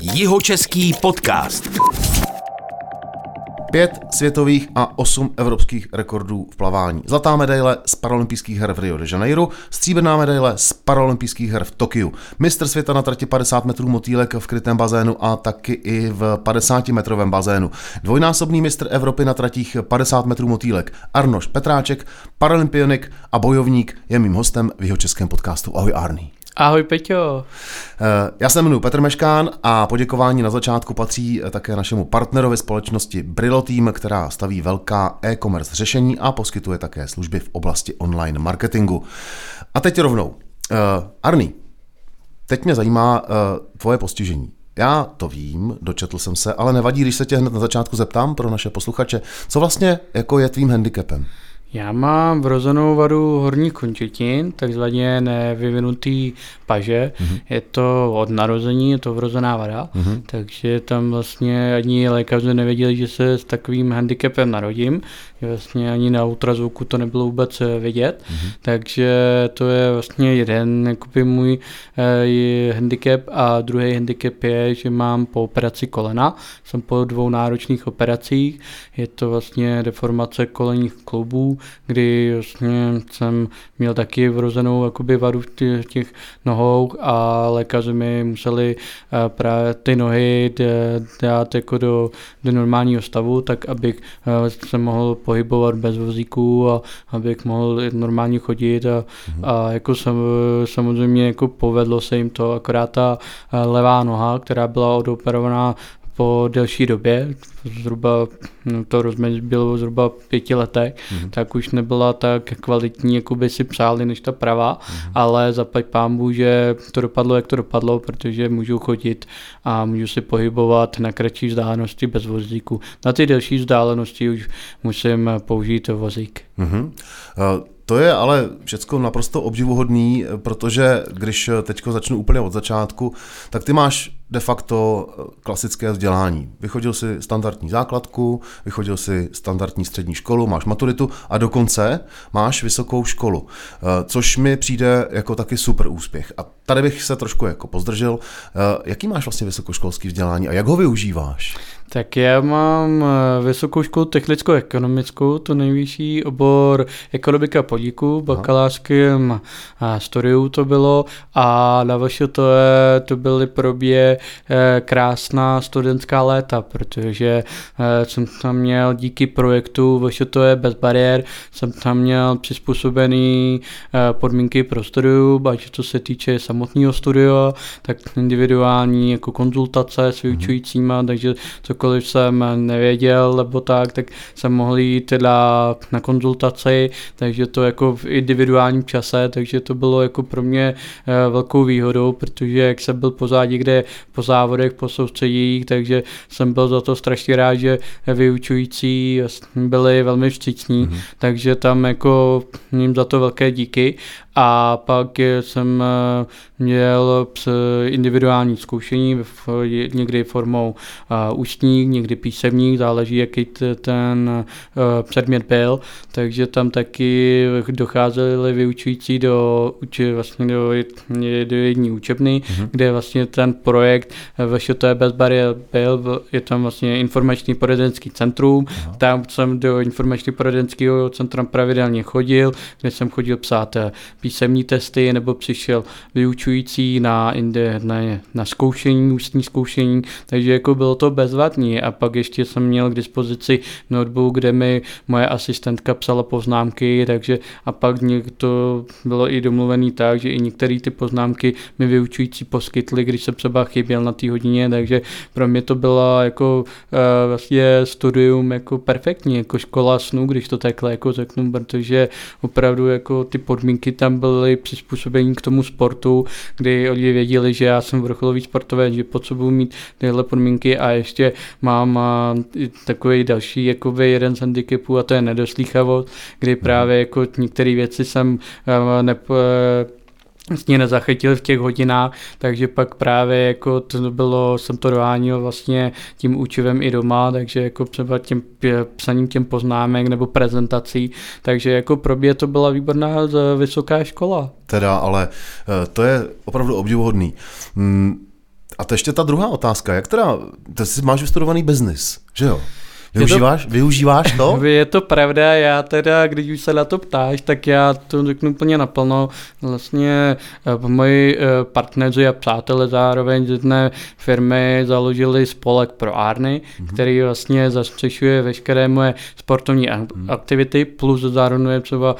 Jihočeský podcast. Pět světových a osm evropských rekordů v plavání. Zlatá medaile z paralympijských her v Rio de Janeiro, stříbrná medaile z paralympijských her v Tokiu, mistr světa na trati 50 metrů motýlek v krytém bazénu a taky i v 50 metrovém bazénu. Dvojnásobný mistr Evropy na tratích 50 metrů motýlek Arnoš Petráček, paralympionik a bojovník je mým hostem v jeho českém podcastu. Ahoj Arný. Ahoj Peťo. Eh, já se jmenuji Petr Meškán a poděkování na začátku patří eh, také našemu partnerovi společnosti Brillo Team, která staví velká e-commerce řešení a poskytuje také služby v oblasti online marketingu. A teď rovnou. Uh, Arný, teď mě zajímá tvoje postižení. Já to vím, dočetl jsem se, ale nevadí, když se tě hned na začátku zeptám pro naše posluchače, co vlastně jako je tvým handicapem? Já mám vrozenou vadu horních končetin, takzvaně nevyvinutý paže. Mm-hmm. Je to od narození, je to vrozená vada, mm-hmm. takže tam vlastně ani lékaři nevěděli, že se s takovým handicapem narodím. Vlastně ani na ultrazvuku to nebylo vůbec eh, vidět, mm-hmm. takže to je vlastně jeden jakoby můj eh, handicap a druhý handicap je, že mám po operaci kolena, jsem po dvou náročných operacích, je to vlastně deformace kolenních kloubů, kdy vlastně jsem měl taky vrozenou jakoby vadu v těch, těch nohou a lékaři mi museli eh, právě ty nohy dát jako do, do normálního stavu, tak abych eh, se mohl pohybovat bez vozíků a abych mohl normálně chodit a, mm-hmm. a jako sam, samozřejmě jako povedlo se jim to, akorát ta eh, levá noha, která byla odoperovaná po delší době, zhruba no to rozměr bylo zhruba pěti letech, mm-hmm. tak už nebyla tak kvalitní, jako by si přáli, než ta pravá, mm-hmm. ale zaplať pámbu, že to dopadlo, jak to dopadlo, protože můžu chodit a můžu si pohybovat na kratší vzdálenosti bez vozíku. Na ty delší vzdálenosti už musím použít vozík. Mm-hmm. Uh... To je ale všechno naprosto obdivuhodný, protože když teď začnu úplně od začátku, tak ty máš de facto eh, klasické vzdělání. Vychodil si standardní základku, vychodil si standardní střední školu, máš maturitu a dokonce máš vysokou školu, eh, což mi přijde jako taky super úspěch. A tady bych se trošku jako pozdržel. Eh, jaký máš vlastně vysokoškolský vzdělání a jak ho využíváš? Tak já mám vysokou školu technicko-ekonomickou, to nejvyšší obor ekonomika podniku, bakalářském studiu to bylo a na vaše to, je, to byly probě Eh, krásná studentská léta, protože eh, jsem tam měl díky projektu to je bez bariér, jsem tam měl přizpůsobený eh, podmínky pro studium, ať to se týče samotného studia, tak individuální jako konzultace s mhm. vyučujícíma, takže cokoliv jsem nevěděl nebo tak, tak jsem mohl jít teda na konzultaci, takže to jako v individuálním čase, takže to bylo jako pro mě velkou výhodou, protože jak jsem byl pozádí, kde po závodech, po soustředích, takže jsem byl za to strašně rád, že vyučující byli velmi vstřícní, mm-hmm. takže tam jako jim za to velké díky a pak jsem eh, měl individuální zkoušení, někdy formou eh, ústní, někdy písemní, záleží, jaký ten eh, předmět byl, takže tam taky docházeli vyučující do, vlastně do, do jední učebny, mm-hmm. kde vlastně ten projekt je bez bariér byl, je tam vlastně informační poradenský centrum, Aha. tam jsem do informační poradenského centra pravidelně chodil, kde jsem chodil psát písemní testy, nebo přišel vyučující na, inde, na, na zkoušení, ústní zkoušení, takže jako bylo to bezvadný. A pak ještě jsem měl k dispozici notebook, kde mi moje asistentka psala poznámky, takže a pak to bylo i domluvený tak, že i některé ty poznámky mi vyučující poskytli, když jsem třeba chyběl na té hodině, takže pro mě to bylo jako uh, vlastně studium jako perfektní, jako škola snů, když to takhle jako řeknu, protože opravdu jako ty podmínky tam byly přizpůsobení k tomu sportu, kdy oni věděli, že já jsem vrcholový sportovec, že potřebuji mít tyhle podmínky a ještě mám takový další jakoby jeden z handicapů a to je nedoslýchavost, kdy mhm. právě jako některé věci jsem nepo, vlastně nezachytil v těch hodinách, takže pak právě jako to bylo, jsem to dohánil vlastně tím účivem i doma, takže jako třeba tím psaním těm poznámek nebo prezentací, takže jako pro mě to byla výborná vysoká škola. Teda, ale eh, to je opravdu obdivuhodný. Hmm, a to ještě ta druhá otázka, jak teda, ty máš vystudovaný biznis, že jo? Využíváš, to, využíváš to? Je to pravda, já teda, když už se na to ptáš, tak já to řeknu úplně naplno. Vlastně eh, moji eh, partneři a přátelé zároveň z jedné firmy založili spolek pro Arny, mm-hmm. který vlastně zastřešuje veškeré moje sportovní mm-hmm. aktivity, plus zahrnuje třeba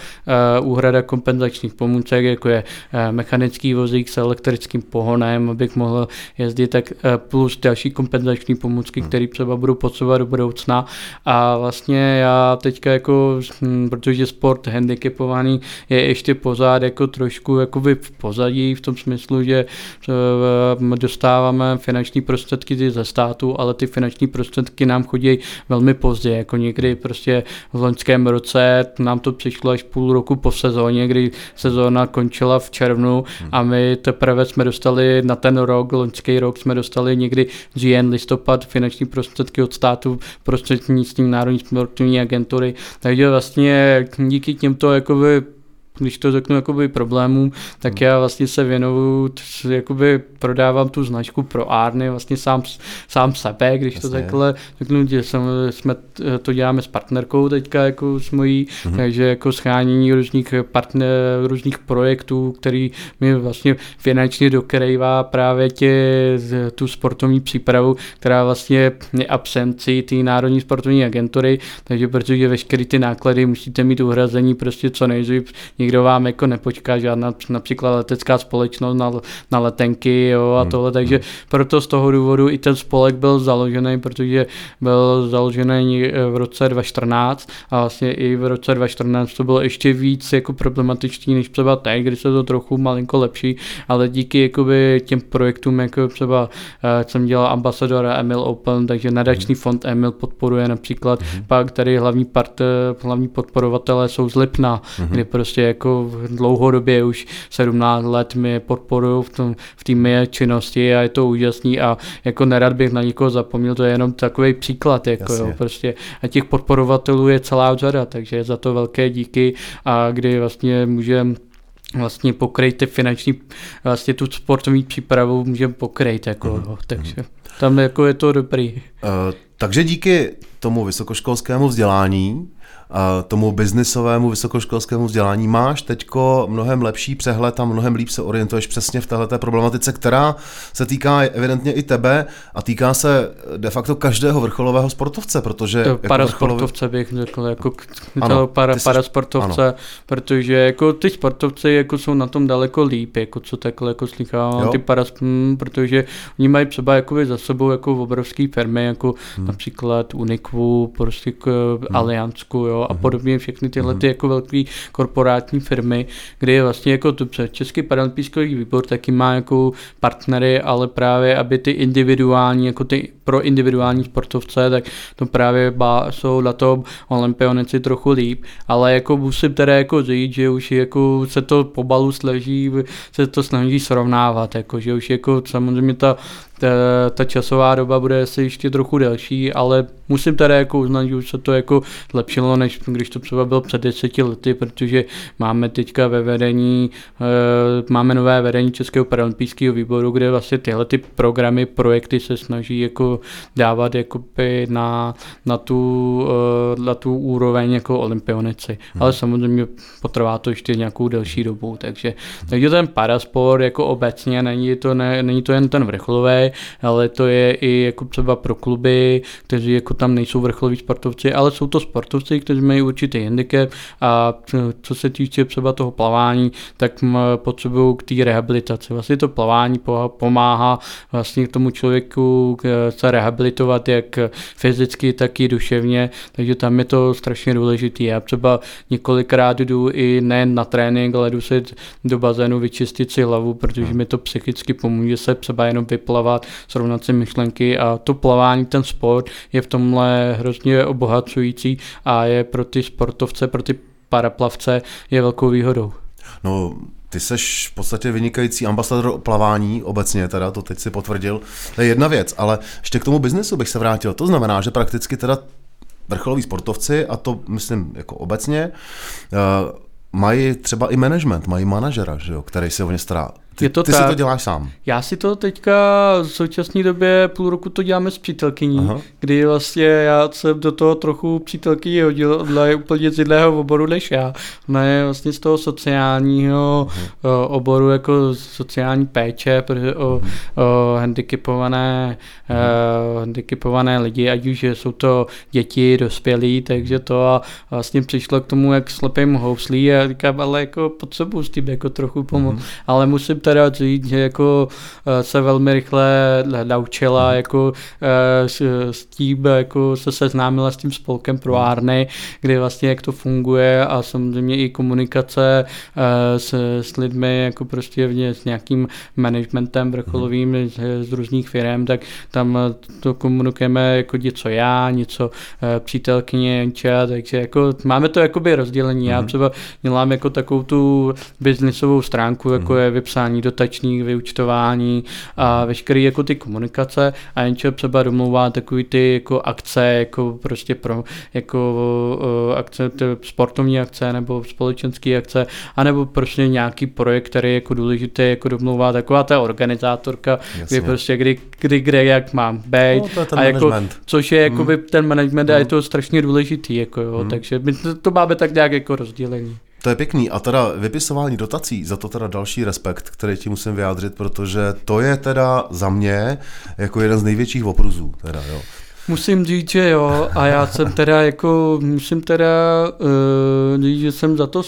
uh, úhrada kompenzačních pomůcek, jako je mechanický vozík s elektrickým pohonem, abych mohl jezdit, tak plus další kompenzační pomůcky, mm-hmm. které třeba budu potřebovat do budoucna a vlastně já teďka jako, hm, protože sport handicapovaný je ještě pořád jako trošku jakoby v pozadí v tom smyslu, že eh, dostáváme finanční prostředky ze státu, ale ty finanční prostředky nám chodí velmi pozdě, jako někdy prostě v loňském roce nám to přišlo až půl roku po sezóně, kdy sezóna končila v červnu hmm. a my teprve jsme dostali na ten rok, loňský rok jsme dostali někdy říjen, listopad finanční prostředky od státu prostě prostřednictvím Národní sportovní agentury. Takže vlastně díky těmto jakoby když to řeknu jakoby problémům, tak hmm. já vlastně se věnuju, jakoby prodávám tu značku pro Arny, vlastně sám, sám sebe, když Jasně. to takhle řeknu, že jsem, jsme to děláme s partnerkou teďka jako s mojí, hmm. takže jako schánění různých partner, různých projektů, který mi vlastně finančně dokrývá právě tě, tu sportovní přípravu, která vlastně je absenci té Národní sportovní agentury, takže protože veškeré ty náklady musíte mít uhrazení prostě co nejdřív nikdo vám jako nepočká, žádná například letecká společnost na, na letenky jo, a hmm. tohle, takže hmm. proto z toho důvodu i ten spolek byl založený, protože byl založený v roce 2014 a vlastně i v roce 2014 to bylo ještě víc jako problematičtý než třeba teď, kdy se to trochu malinko lepší, ale díky jakoby těm projektům, jako třeba uh, jsem dělal ambasadora Emil Open, takže nadační hmm. fond Emil podporuje například, hmm. pak tady hlavní part, hlavní podporovatelé jsou z Lipna, hmm. kdy prostě jako dlouhodobě už 17 let mi podporují v, tom, v té mé činnosti a je to úžasný a jako nerad bych na nikoho zapomněl, to je jenom takový příklad, jako jo, prostě a těch podporovatelů je celá řada, takže za to velké díky a kdy vlastně můžeme vlastně pokryt ty finanční, vlastně tu sportovní přípravu můžeme pokryt, jako, mm. takže tam jako je to dobrý. Uh, takže díky tomu vysokoškolskému vzdělání tomu biznisovému vysokoškolskému vzdělání máš teďko mnohem lepší přehled a mnohem líp se orientuješ přesně v této problematice, která se týká evidentně i tebe a týká se de facto každého vrcholového sportovce, protože... To jako parasportovce vrcholový... bych řekl, jako ano, para, jsi... parasportovce, ano. protože jako ty sportovci jako jsou na tom daleko líp, jako co takhle jako slychávám, ty paras, hm, protože oni mají třeba jako za sebou jako obrovský firmy, jako hmm. například Unikvu, prostě hmm. Aliansku, jo, a mhm. podobně všechny tyhle ty mhm. jako velké korporátní firmy, kde je vlastně jako to Český paralympijský výbor taky má jako partnery, ale právě aby ty individuální, jako ty pro individuální sportovce, tak to právě jsou na tom olympionici trochu líp, ale jako musím teda jako říct, že už jako se to pobalu snaží, se to snaží srovnávat, jako, že už jako samozřejmě ta ta, ta časová doba bude asi ještě trochu delší, ale musím teda jako uznat, že už se to jako zlepšilo, než když to třeba bylo před deseti lety, protože máme teďka ve vedení, e, máme nové vedení Českého paralympijského výboru, kde vlastně tyhle ty programy, projekty se snaží jako dávat jakoby na, na, tu, e, na tu úroveň jako olympionici. Hmm. Ale samozřejmě potrvá to ještě nějakou delší dobu, takže, takže ten parasport jako obecně není to, ne, není to jen ten vrcholový, ale to je i jako třeba pro kluby, kteří jako tam nejsou vrcholoví sportovci, ale jsou to sportovci, kteří mají určitý handicap a co se týče třeba toho plavání, tak potřebují k té rehabilitaci. Vlastně to plavání pomáhá vlastně k tomu člověku se rehabilitovat jak fyzicky, tak i duševně, takže tam je to strašně důležité. Já třeba několikrát jdu i nejen na trénink, ale jdu se do bazénu vyčistit si hlavu, protože mi to psychicky pomůže se třeba jenom vyplavat srovnat si myšlenky a to plavání, ten sport je v tomhle hrozně obohacující a je pro ty sportovce, pro ty paraplavce je velkou výhodou. No, ty seš v podstatě vynikající ambasador plavání obecně, teda to teď si potvrdil. To je jedna věc, ale ještě k tomu biznesu bych se vrátil. To znamená, že prakticky teda vrcholoví sportovci, a to myslím jako obecně, uh, mají třeba i management, mají manažera, že jo, který se o ně stará. Ty, je to ty tak. si to děláš sám. Já si to teďka v současné době půl roku to děláme s přítelkyní, Aha. kdy vlastně já jsem do toho trochu přítelkyni hodil, ona je úplně z jiného oboru než já. Ona je vlastně z toho sociálního o, oboru jako sociální péče o, o handicapované, uh, handicapované lidi, ať už jsou to děti, dospělí, takže to a vlastně přišlo k tomu, jak slepým houslí a říkám, ale jako potřebuji s tím jako trochu pomoct. Ale musím teda říct, že jako eh, se velmi rychle naučila jako eh, s, s tím, jako se seznámila s tím spolkem pro Árny, kde vlastně jak to funguje a samozřejmě i komunikace eh, s, s lidmi, jako prostě v- s nějakým managementem vrcholovým z, z různých firm, tak tam to komunikujeme jako něco já, něco přítelkyně Janča, takže jako máme to jakoby rozdělení. Já třeba dělám jako takovou tu biznisovou stránku, jako je vypsání dotačních, vyučtování a veškerý jako ty komunikace a Janča třeba domlouvá takový ty jako akce, jako prostě pro jako uh, akce, ty sportovní akce nebo společenské akce, anebo prostě nějaký projekt, který je jako důležitý, jako domlouvá taková ta organizátorka, Jasně. kdy prostě kdy, kdy, kde, jak mám být. No, to je ten a jako, management. což je jakoby ten management a je to strašně důležitý, jako jo, takže my to, to máme tak nějak jako rozdělení. To je pěkný. A teda vypisování dotací, za to teda další respekt, který ti musím vyjádřit, protože to je teda za mě jako jeden z největších opruzů. Teda, jo. Musím říct, že jo, a já jsem teda jako, musím teda uh, říct, že jsem za to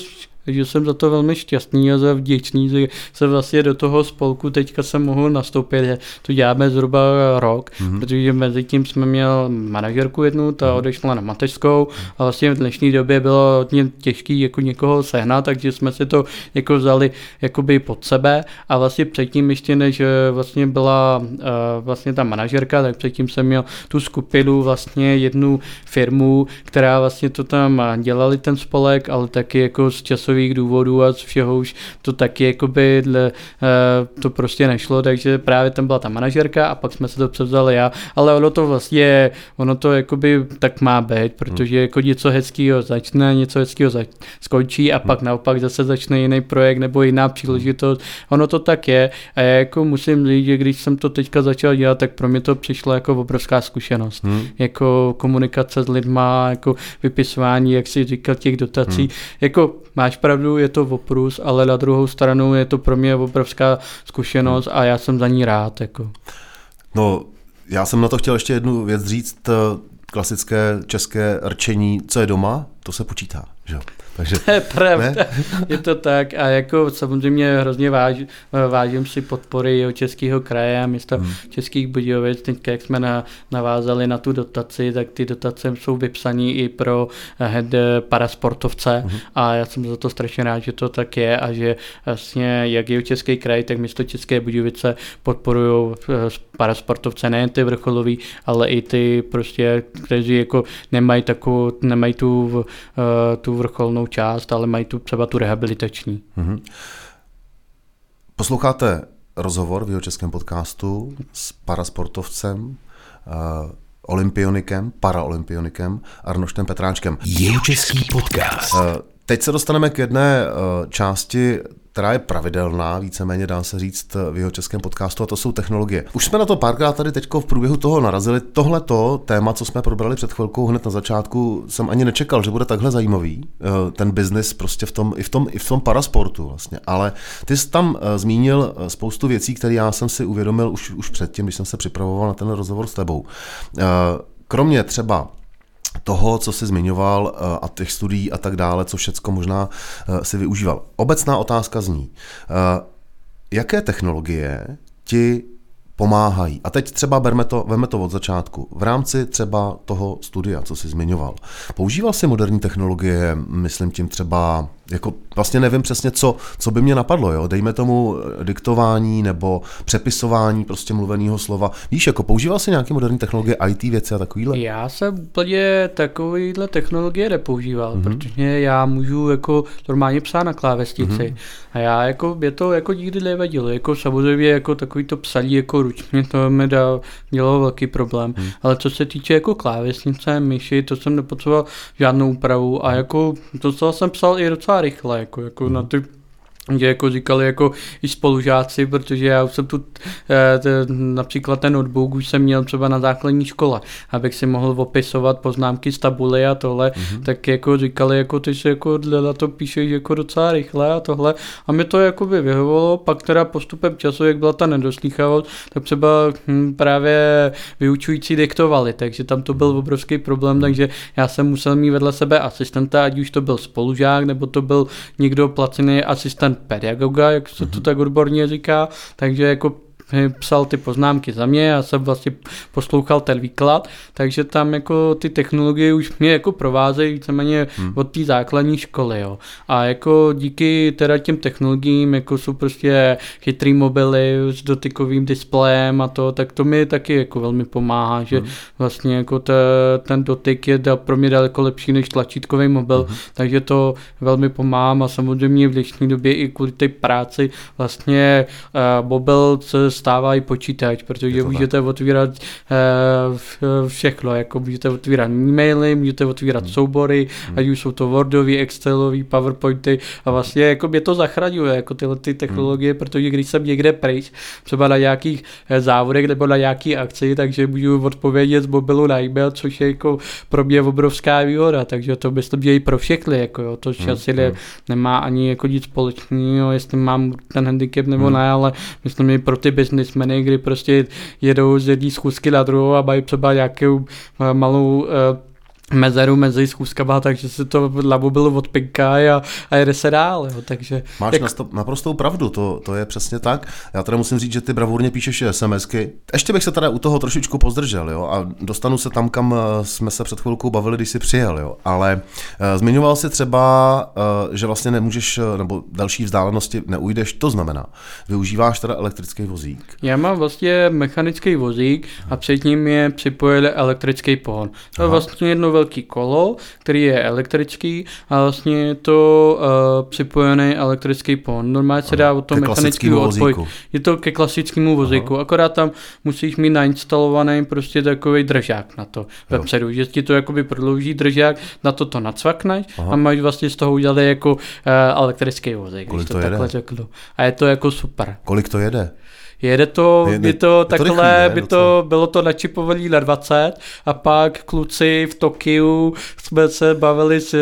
že jsem za to velmi šťastný a za vděčný, že se vlastně do toho spolku teďka jsem mohl nastoupit, to děláme zhruba rok, mm-hmm. protože mezi tím jsme měl manažerku jednu, ta odešla na mateřskou a vlastně v dnešní době bylo hodně těžký jako někoho sehnat, takže jsme si to jako vzali jakoby pod sebe. A vlastně předtím ještě než eh, vlastně byla uh, vlastně ta manažerka, tak předtím jsem měl tu skupinu vlastně jednu firmu, která vlastně to tam dělali ten spolek, ale taky jako z časových důvodů a z všeho už to taky jakoby dle, uh, to prostě nešlo, takže právě tam byla ta manažerka a pak jsme se to převzali já, ale ono to vlastně, ono to jakoby tak má být, protože jako něco hezkého začne, něco hezkého zač- skončí a pak naopak zase začne jiný projekt nebo jiná příležitost. Ono to tak je a já jako musím říct, že když jsem to teďka začal dělat, tak pro mě to přišlo jako obrovská zkušenost. Hmm. Jako komunikace s lidma, jako vypisování, jak si říkal, těch dotací. Hmm. Jako máš pravdu, je to oprus, ale na druhou stranu je to pro mě obrovská zkušenost a já jsem za ní rád. Jako. No, já jsem na to chtěl ještě jednu věc říct. eh, Klasické české rčení, co je doma, to se počítá. Že? jo? Takže To je pravda, je to tak a jako samozřejmě hrozně váž, vážím si podpory jeho českého kraje a města hmm. Českých Budějovic. Teď, jak jsme na, navázali na tu dotaci, tak ty dotace jsou vypsané i pro head parasportovce hmm. a já jsem za to strašně rád, že to tak je a že vlastně jak jeho český kraj, tak město České Budějovice podporují parasportovce, nejen ty vrcholový, ale i ty prostě, kteří jako nemají takovou, nemají tu, tu vrcholnou část, ale mají tu třeba tu rehabilitační. posloucháte rozhovor v jeho českém podcastu s parasportovcem, uh, olympionikem, paraolympionikem Arnoštem Petráčkem. Jeho český podcast. Eh, Teď se dostaneme k jedné eh, části, která je pravidelná, víceméně dá se říct v jeho českém podcastu, a to jsou technologie. Už jsme na to párkrát tady teď v průběhu toho narazili. Tohle to téma, co jsme probrali před chvilkou hned na začátku, jsem ani nečekal, že bude takhle zajímavý. eh, Ten biznis prostě v tom, i v tom, i v tom parasportu vlastně. Ale ty jsi tam eh, zmínil eh, spoustu věcí, které já jsem si uvědomil už, už předtím, když jsem se připravoval na ten rozhovor s tebou. Eh, Kromě třeba toho, co jsi zmiňoval eh, a těch studií a tak dále, co všecko možná eh, si využíval. Obecná otázka zní, eh, jaké technologie ti pomáhají. A teď třeba berme to, veme to od začátku. V rámci třeba toho studia, co jsi zmiňoval. Používal jsi moderní technologie, myslím tím třeba, jako vlastně nevím přesně, co, co by mě napadlo, jo? dejme tomu eh, diktování nebo přepisování prostě mluveného slova. Víš, jako používal jsi nějaké moderní technologie, IT věci a takovýhle? Já jsem úplně takovýhle technologie nepoužíval, mm-hmm. protože já můžu jako normálně psát na klávesnici mm-hmm. a já jako, mě to jako nikdy nevadilo, jako samozřejmě jako takový to psaní jako ručně, to mi dal, dělalo velký problém, mm. ale co se týče jako klávesnice, myši, to jsem nepotřeboval žádnou úpravu a jako docela jsem psal i docela rychle, jako, jako mm. na ty že jako říkali jako i spolužáci, protože já už jsem tu eh, například ten notebook už jsem měl třeba na základní škole, abych si mohl opisovat poznámky z tabuly a tohle, mm-hmm. tak jako říkali, jako ty si jako na to píšeš jako docela rychle a tohle a mi to jako by vyhovovalo, pak teda postupem času, jak byla ta nedoslýchavost, tak třeba hm, právě vyučující diktovali, takže tam to byl obrovský problém, takže já jsem musel mít vedle sebe asistenta, ať už to byl spolužák, nebo to byl někdo placený asistent pedagoga, jak se to mhm. tak odborně říká, takže jako psal ty poznámky za mě, já jsem vlastně poslouchal ten výklad, takže tam jako ty technologie už mě jako provázejí víceméně hmm. od té základní školy, jo. A jako díky teda těm technologiím, jako jsou prostě chytrý mobily s dotykovým displejem a to, tak to mi taky jako velmi pomáhá, že hmm. vlastně jako te, ten dotyk je pro mě daleko lepší než tlačítkový mobil, hmm. takže to velmi pomáhá a samozřejmě v dnešní době i kvůli té práci vlastně uh, mobil se stává i počítač, protože můžete tak. otvírat uh, všechno, jako můžete otvírat e-maily, můžete otvírat hmm. soubory, hmm. ať už jsou to Wordový, Excelový, PowerPointy a vlastně jako mě to zachraňuje, jako tyhle ty technologie, hmm. protože když jsem někde pryč, třeba na nějakých eh, závodech nebo na nějaký akci, takže můžu odpovědět z mobilu na e-mail, což je jako pro mě obrovská výhoda, takže to myslím, že i pro všechny, jako jo, to hmm. asi ne, nemá ani jako nic společného, jestli mám ten handicap nebo hmm. ne, ale myslím, že pro ty biznismeny, kdy prostě jedou z jedné schůzky na druhou a mají třeba nějakou eh, malou eh, mezeru mezi schůzkama, takže se to labobil od pinka a, a jede se dál. Jo, takže, Máš jak... nasto, naprostou pravdu, to, to je přesně tak. Já teda musím říct, že ty bravurně píšeš SMSky. Ještě bych se teda u toho trošičku pozdržel jo, a dostanu se tam, kam eh, jsme se před chvilkou bavili, když jsi přijel. Jo. Ale uh, zmiňoval si třeba, uh, že vlastně nemůžeš, nebo další vzdálenosti neujdeš, to znamená, využíváš teda elektrický vozík. Já mám vlastně mechanický vozík a před ním je připojený elektrický pohon. To je vlastně jedno velký kolo, který je elektrický a vlastně je to uh, připojený elektrický pohon. Normálně se dá o tom mechanický odpoj. Je to ke klasickému vozíku, Aha. akorát tam musíš mít nainstalovaný prostě takový držák na to vepředu, že ti to jakoby prodlouží držák, na to to nacvakneš a máš vlastně z toho udělat jako uh, elektrický vozík, Kolik to, to takhle řeknu. A je to jako super. Kolik to jede? Jede to, je, by to je takhle, to rychlý, by to, bylo to načipovaný na 20 a pak kluci v Tokiu jsme se bavili s,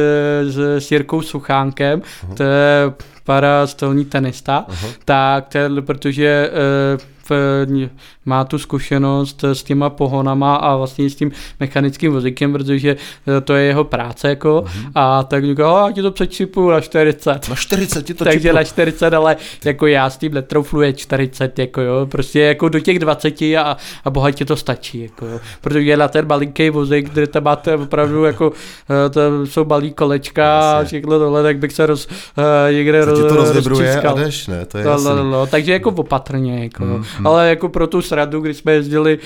s, s Jirkou Suchánkem, uh-huh. to je para stolní tenista, uh-huh. tak ten, protože uh, má tu zkušenost s těma pohonama a vlastně s tím mechanickým vozíkem, protože eh, to je jeho práce jako. Mm-hmm. a tak říká, já ti to přečipuju na 40. Na 40 ti to Takže čipu. na 40, ale jako já s tím netroufluje 40, jako jo, prostě jako do těch 20 a, a bohatě to stačí, jako jo, protože na ten malinký vozík, kde tam máte opravdu jako, eh, to jsou malý kolečka a všechno tohle, tak bych se roz, někde roz, to rozvibruje a jdeš, ne, to je no, no, no, takže jako opatrně, jako, mm, mm. ale jako pro tu sradu, když jsme jezdili,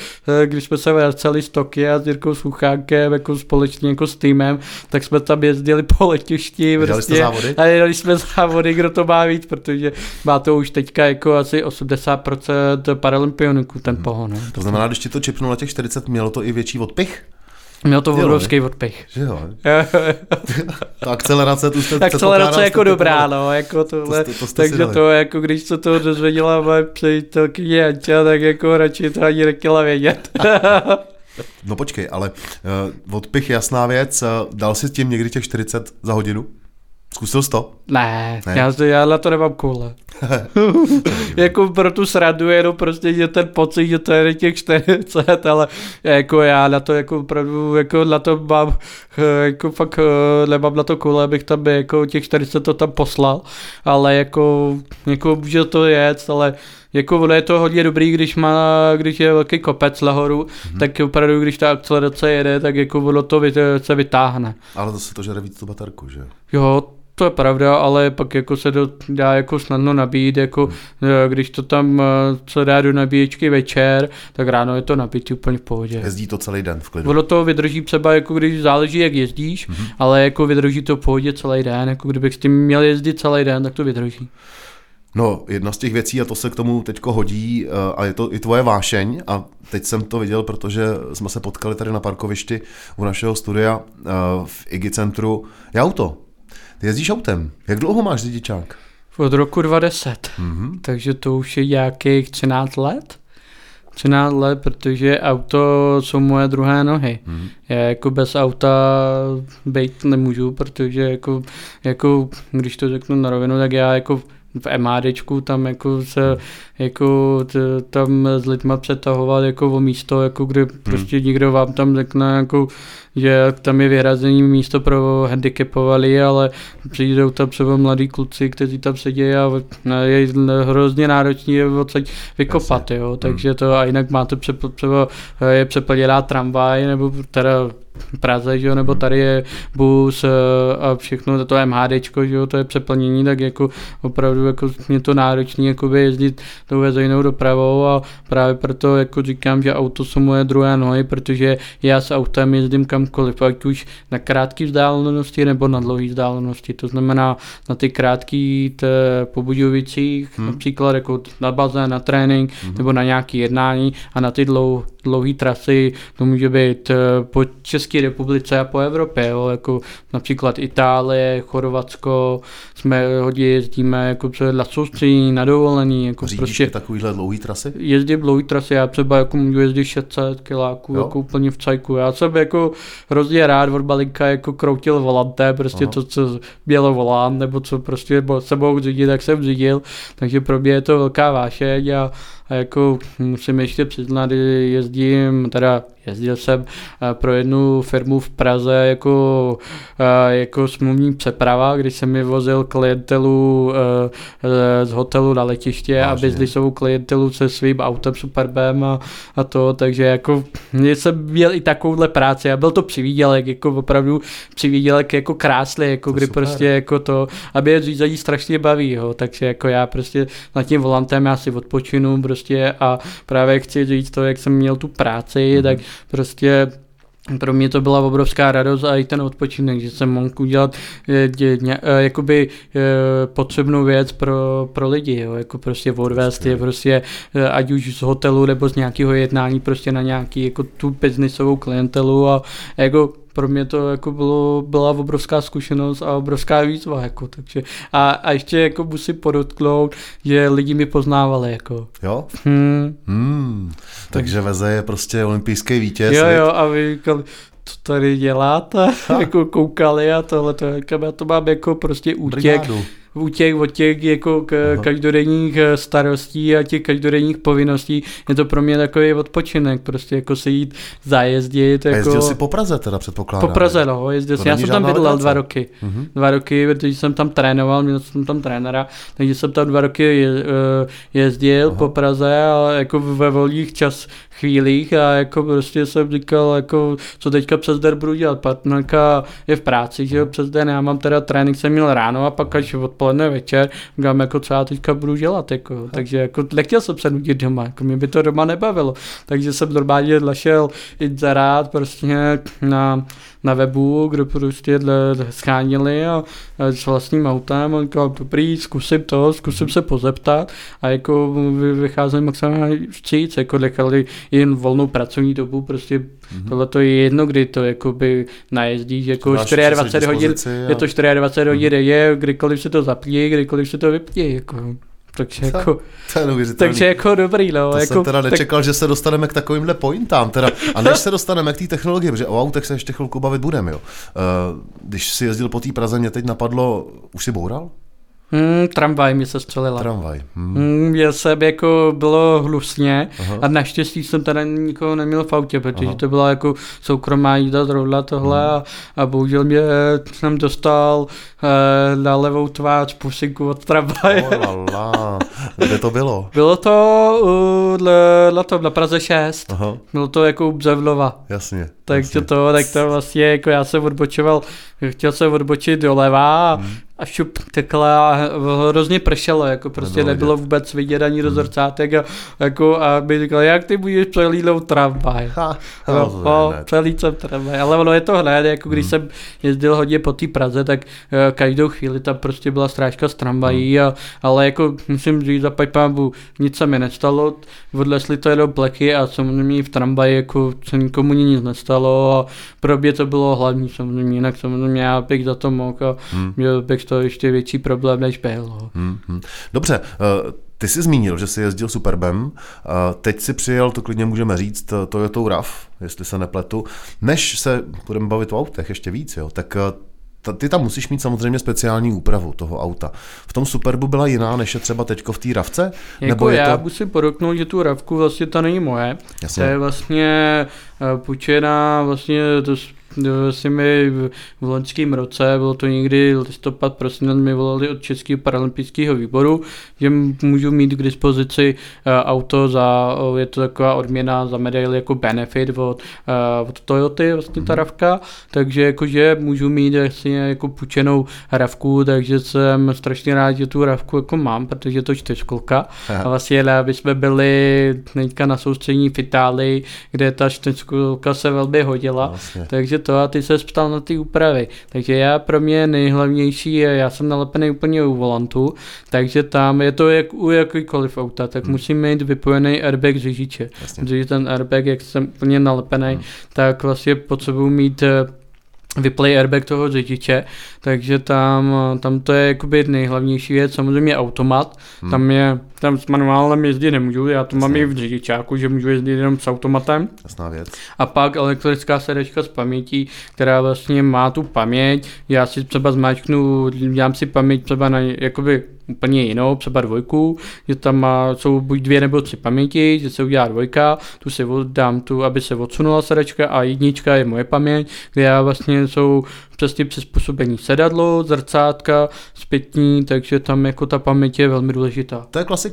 eh, když jsme se vraceli z Tokia s Jirkou Suchánkem jako společně jako s týmem, tak jsme tam jezdili po letišti prostě, závody? a jeli jsme závody, kdo to má víc, protože má to už teďka jako asi 80% paralympioniků ten hmm. pohon. To znamená, když ti to čipnulo na těch 40, mělo to i větší odpich? Měl to obrovský odpich. Že jo. Ta akcelerace tu jste Akcelerace je jako dobrá, no, jako tohle. To, to, to takže to, jako když se to dozvěděla moje přítelkyně Anča, tak jako radši to ani nechtěla vědět. no počkej, ale uh, odpich jasná věc, uh, dal si tím někdy těch 40 za hodinu? Zkusil jsi to? Ne, ne? Já, já na to nemám koule. jako pro tu sradu jenom prostě že ten pocit, že to je těch 40, ale jako já na to jako opravdu, jako na to mám, jako fakt nemám na to koule, abych tam jako těch 40 to tam poslal, ale jako, jako může to jet, ale jako ono je to hodně dobrý, když má, když je velký kopec nahoru, mm-hmm. tak opravdu, když ta akcelerace jede, tak jako ono to se vytáhne. Ale zase to žere víc tu baterku, že? Jo, to je pravda, ale pak jako se to dá jako snadno nabít, jako hmm. když to tam se dá do nabíječky večer, tak ráno je to nabitý úplně v pohodě. Jezdí to celý den v klidu. Ono to vydrží třeba, jako když záleží, jak jezdíš, hmm. ale jako vydrží to v pohodě celý den, jako kdybych s tím měl jezdit celý den, tak to vydrží. No, jedna z těch věcí, a to se k tomu teďko hodí, a je to i tvoje vášeň, a teď jsem to viděl, protože jsme se potkali tady na parkovišti u našeho studia v IGI centru, je auto. Ty jezdíš autem. Jak dlouho máš řidičák? Od roku 2010. Mm-hmm. Takže to už je nějakých 13 let. 13 let, protože auto jsou moje druhé nohy. Mm-hmm. Já jako bez auta být nemůžu, protože jako, jako když to řeknu na rovinu, tak já jako v MADčku tam jako se jako t, tam s lidma přetahovat jako o místo, jako kde hmm. prostě někdo vám tam řekne jako že tam je vyhrazený místo pro handicapovaný, ale přijdou tam třeba mladí kluci, kteří tam sedí a je hrozně náročný je odsaď vykopat, jo, takže to a jinak máte třeba je přeplněná tramvaj, nebo teda Praze, že jo, nebo tady je bus eh, a všechno to MHDčko, že jo, to je přeplnění, tak jako opravdu jako mě to náročný jako jezdit tou veřejnou dopravou a právě proto jako říkám, že auto jsou moje druhé nohy, protože já s autem jezdím kamkoliv, ať už na krátké vzdálenosti nebo na dlouhé vzdálenosti, to znamená na ty krátké po Budějovicích, hmm. například jako na bazén, na trénink hmm. nebo na nějaké jednání a na ty dlou, dlouhé trasy, to může být eh, po České republice a po Evropě, jo, jako například Itálie, Chorvatsko, jsme hodně jezdíme jako na soustředění, na dovolení. Jako Řídíš prostě, takovýhle dlouhý trasy? Jezdím dlouhý trasy, já třeba jako můžu jezdit 600 kiláků, jako úplně v cajku. Já jsem jako hrozně rád od balinka jako kroutil volanté, prostě Aha. to, co mělo volán, nebo co prostě sebou řídit, tak jsem řídil, takže pro mě je to velká vášeň a a jako musím ještě přiznat, jezdím, teda jezdil jsem eh, pro jednu firmu v Praze jako, eh, jako smluvní přeprava, když jsem mi vozil klientelu eh, z hotelu na letiště Vážně. a biznisovou klientelu se svým autem Superbem a, a to, takže jako jsem měl i takovouhle práci a byl to přivídělek, jako opravdu přivídělek jako krásný, jako to kdy super. prostě jako to, aby je řízení strašně baví, jo, takže jako já prostě nad tím volantem já si odpočinu prostě a právě chci říct to, jak jsem měl tu práci, mm-hmm. tak prostě pro mě to byla obrovská radost a i ten odpočinek, že jsem mohl udělat je, je, je, jakoby je, potřebnou věc pro, pro lidi, jo, jako prostě odvést je prostě ať už z hotelu nebo z nějakého jednání prostě na nějaký jako tu biznisovou klientelu a jako pro mě to jako bylo, byla obrovská zkušenost a obrovská výzva, jako, takže a, a ještě jako musím podotknout, že lidi mi poznávali, jako. Jo? Hmm. Hmm. Takže Veze je prostě olympijský vítěz. Jo, jo, a vy říkali, co tady děláte, jako koukali a tohle, to, já to mám jako prostě útěk. Brigádu u těch, od těch jako k, každodenních eh, starostí a těch každodenních povinností je to pro mě takový odpočinek, prostě jako se jít zajezdit. Jako... A jezdil jsi po Praze teda předpokládám. Po Praze, no, jezdil jsem. Já jsem tam bydlel dva roky. Uh-huh. Dva roky, protože jsem tam trénoval, měl jsem tam trenéra, takže jsem tam dva roky je, eh, jezdil uh-huh. po Praze a jako ve volných čas chvílích a jako prostě jsem říkal, jako co teďka přes den budu dělat. Partnerka je v práci, že jo, přes den, já mám teda trénink, jsem měl ráno a pak až odpoledne večer, říkám, jako co já teďka budu dělat, jako, takže jako nechtěl jsem se nudit doma, jako mě by to doma nebavilo, takže jsem normálně našel inzerát prostě na na webu, kde prostě schánili a, a s vlastním autem a říkal, dobrý, zkusím to, zkusím se pozeptat a jako vycházeli maximálně vstříc, jako nechali jen volnou pracovní dobu, prostě mm-hmm. tohle to je jedno, kdy to jakoby najezdíš, jako 24 hodin, a... je to 24 hodin, mm-hmm. je, kdykoliv se to zapíje, kdykoliv se to vypije, jako. Takže jako, to je takže jako dobrý, no. To jako, jsem teda nečekal, tak... že se dostaneme k takovýmhle pointám. Teda, a než se dostaneme k té technologii, protože o autech se ještě chvilku bavit budeme, jo. Uh, když si jezdil po té Praze, mě teď napadlo, už si boural? Hmm, tramvaj mi se střelila. Tramvaj. Hmm. Hmm, já jsem jako bylo hnusně Aha. a naštěstí jsem teda nikoho neměl v autě, protože Aha. to byla jako soukromá jízda zrovna tohle hmm. a, a bohužel mě jsem dostal eh, na levou tvář pusinku od tramvaje. Oh, Kde to bylo? Bylo to uh, na, tom, na Praze 6. Aha. Bylo to jako u Bzevlova. Jasně. Takže to, tak to vlastně jako já jsem odbočoval, chtěl jsem odbočit doleva hmm a šup takhle a hrozně pršelo, jako prostě nebylo, nebylo vůbec vidět ani do hmm. zrcátek a, jako, a by říkal, jak ty budeš přelídnout tramvaj. Ha, no, no, přelít jsem tramvaj, ale ono je to hned, jako když hmm. jsem jezdil hodně po té Praze, tak uh, každou chvíli tam prostě byla strážka z tramvají, hmm. a, ale jako musím říct, za pajpámbu, nic se mi nestalo, odlesli to jenom pleky a samozřejmě v tramvaji jako se nikomu nic nestalo a pro mě to bylo hlavní samozřejmě, jinak samozřejmě já bych za to mohl a hmm. bych to ještě větší problém, než byl. No. Hmm, hmm. Dobře, uh, ty jsi zmínil, že jsi jezdil Superbem, uh, teď si přijel, to klidně můžeme říct, uh, Toyota RAV, jestli se nepletu. Než se budeme bavit o autech ještě víc, jo, tak ty tam musíš mít samozřejmě speciální úpravu toho auta. V tom Superbu byla jiná, než je třeba teďko v té ravce? Jako Nebo je já to... musím podotknout, že tu ravku vlastně ta není moje. Jasně. To je vlastně půjčená vlastně to si mi v loňském roce, bylo to někdy listopad, prosím, mi volali od Českého paralympijského výboru, že můžu mít k dispozici uh, auto za, uh, je to taková odměna za medaili jako benefit od, od Toyoty, vlastně ta mhm. ravka, takže jakože můžu mít vlastně jako půjčenou ravku, takže jsem strašně rád, že tu ravku jako mám, protože je to čtyřkolka a vlastně aby jsme byli teďka na soustřední v Itálii, kde ta čtyřkolka se velmi hodila, vlastně. takže to a ty se ptal na ty úpravy. Takže já pro mě nejhlavnější je, já jsem nalepený úplně u volantu, takže tam je to jak u jakýkoliv auta, tak hmm. musím mít vypojený airbag řidiče. Protože ten airbag, jak jsem úplně nalepený, hmm. tak vlastně potřebuji mít eh, vyplay airbag toho řidiče, takže tam, tam to je jakoby nejhlavnější věc, samozřejmě automat, hmm. tam je, tam s manuálem jezdit nemůžu, já to Jasně. mám i v řidičáku, že můžu jezdit jenom s automatem. Jasná věc. A pak elektrická sedačka s pamětí, která vlastně má tu paměť, já si třeba zmáčknu, dělám si paměť třeba na jakoby úplně jinou, třeba dvojku, že tam má, jsou buď dvě nebo tři paměti, že se udělá dvojka, tu si dám tu, aby se odsunula sedačka a jednička je moje paměť, kde já vlastně jsou přesně přizpůsobení sedadlo, zrcátka, zpětní, takže tam jako ta paměť je velmi důležitá. To je klasika,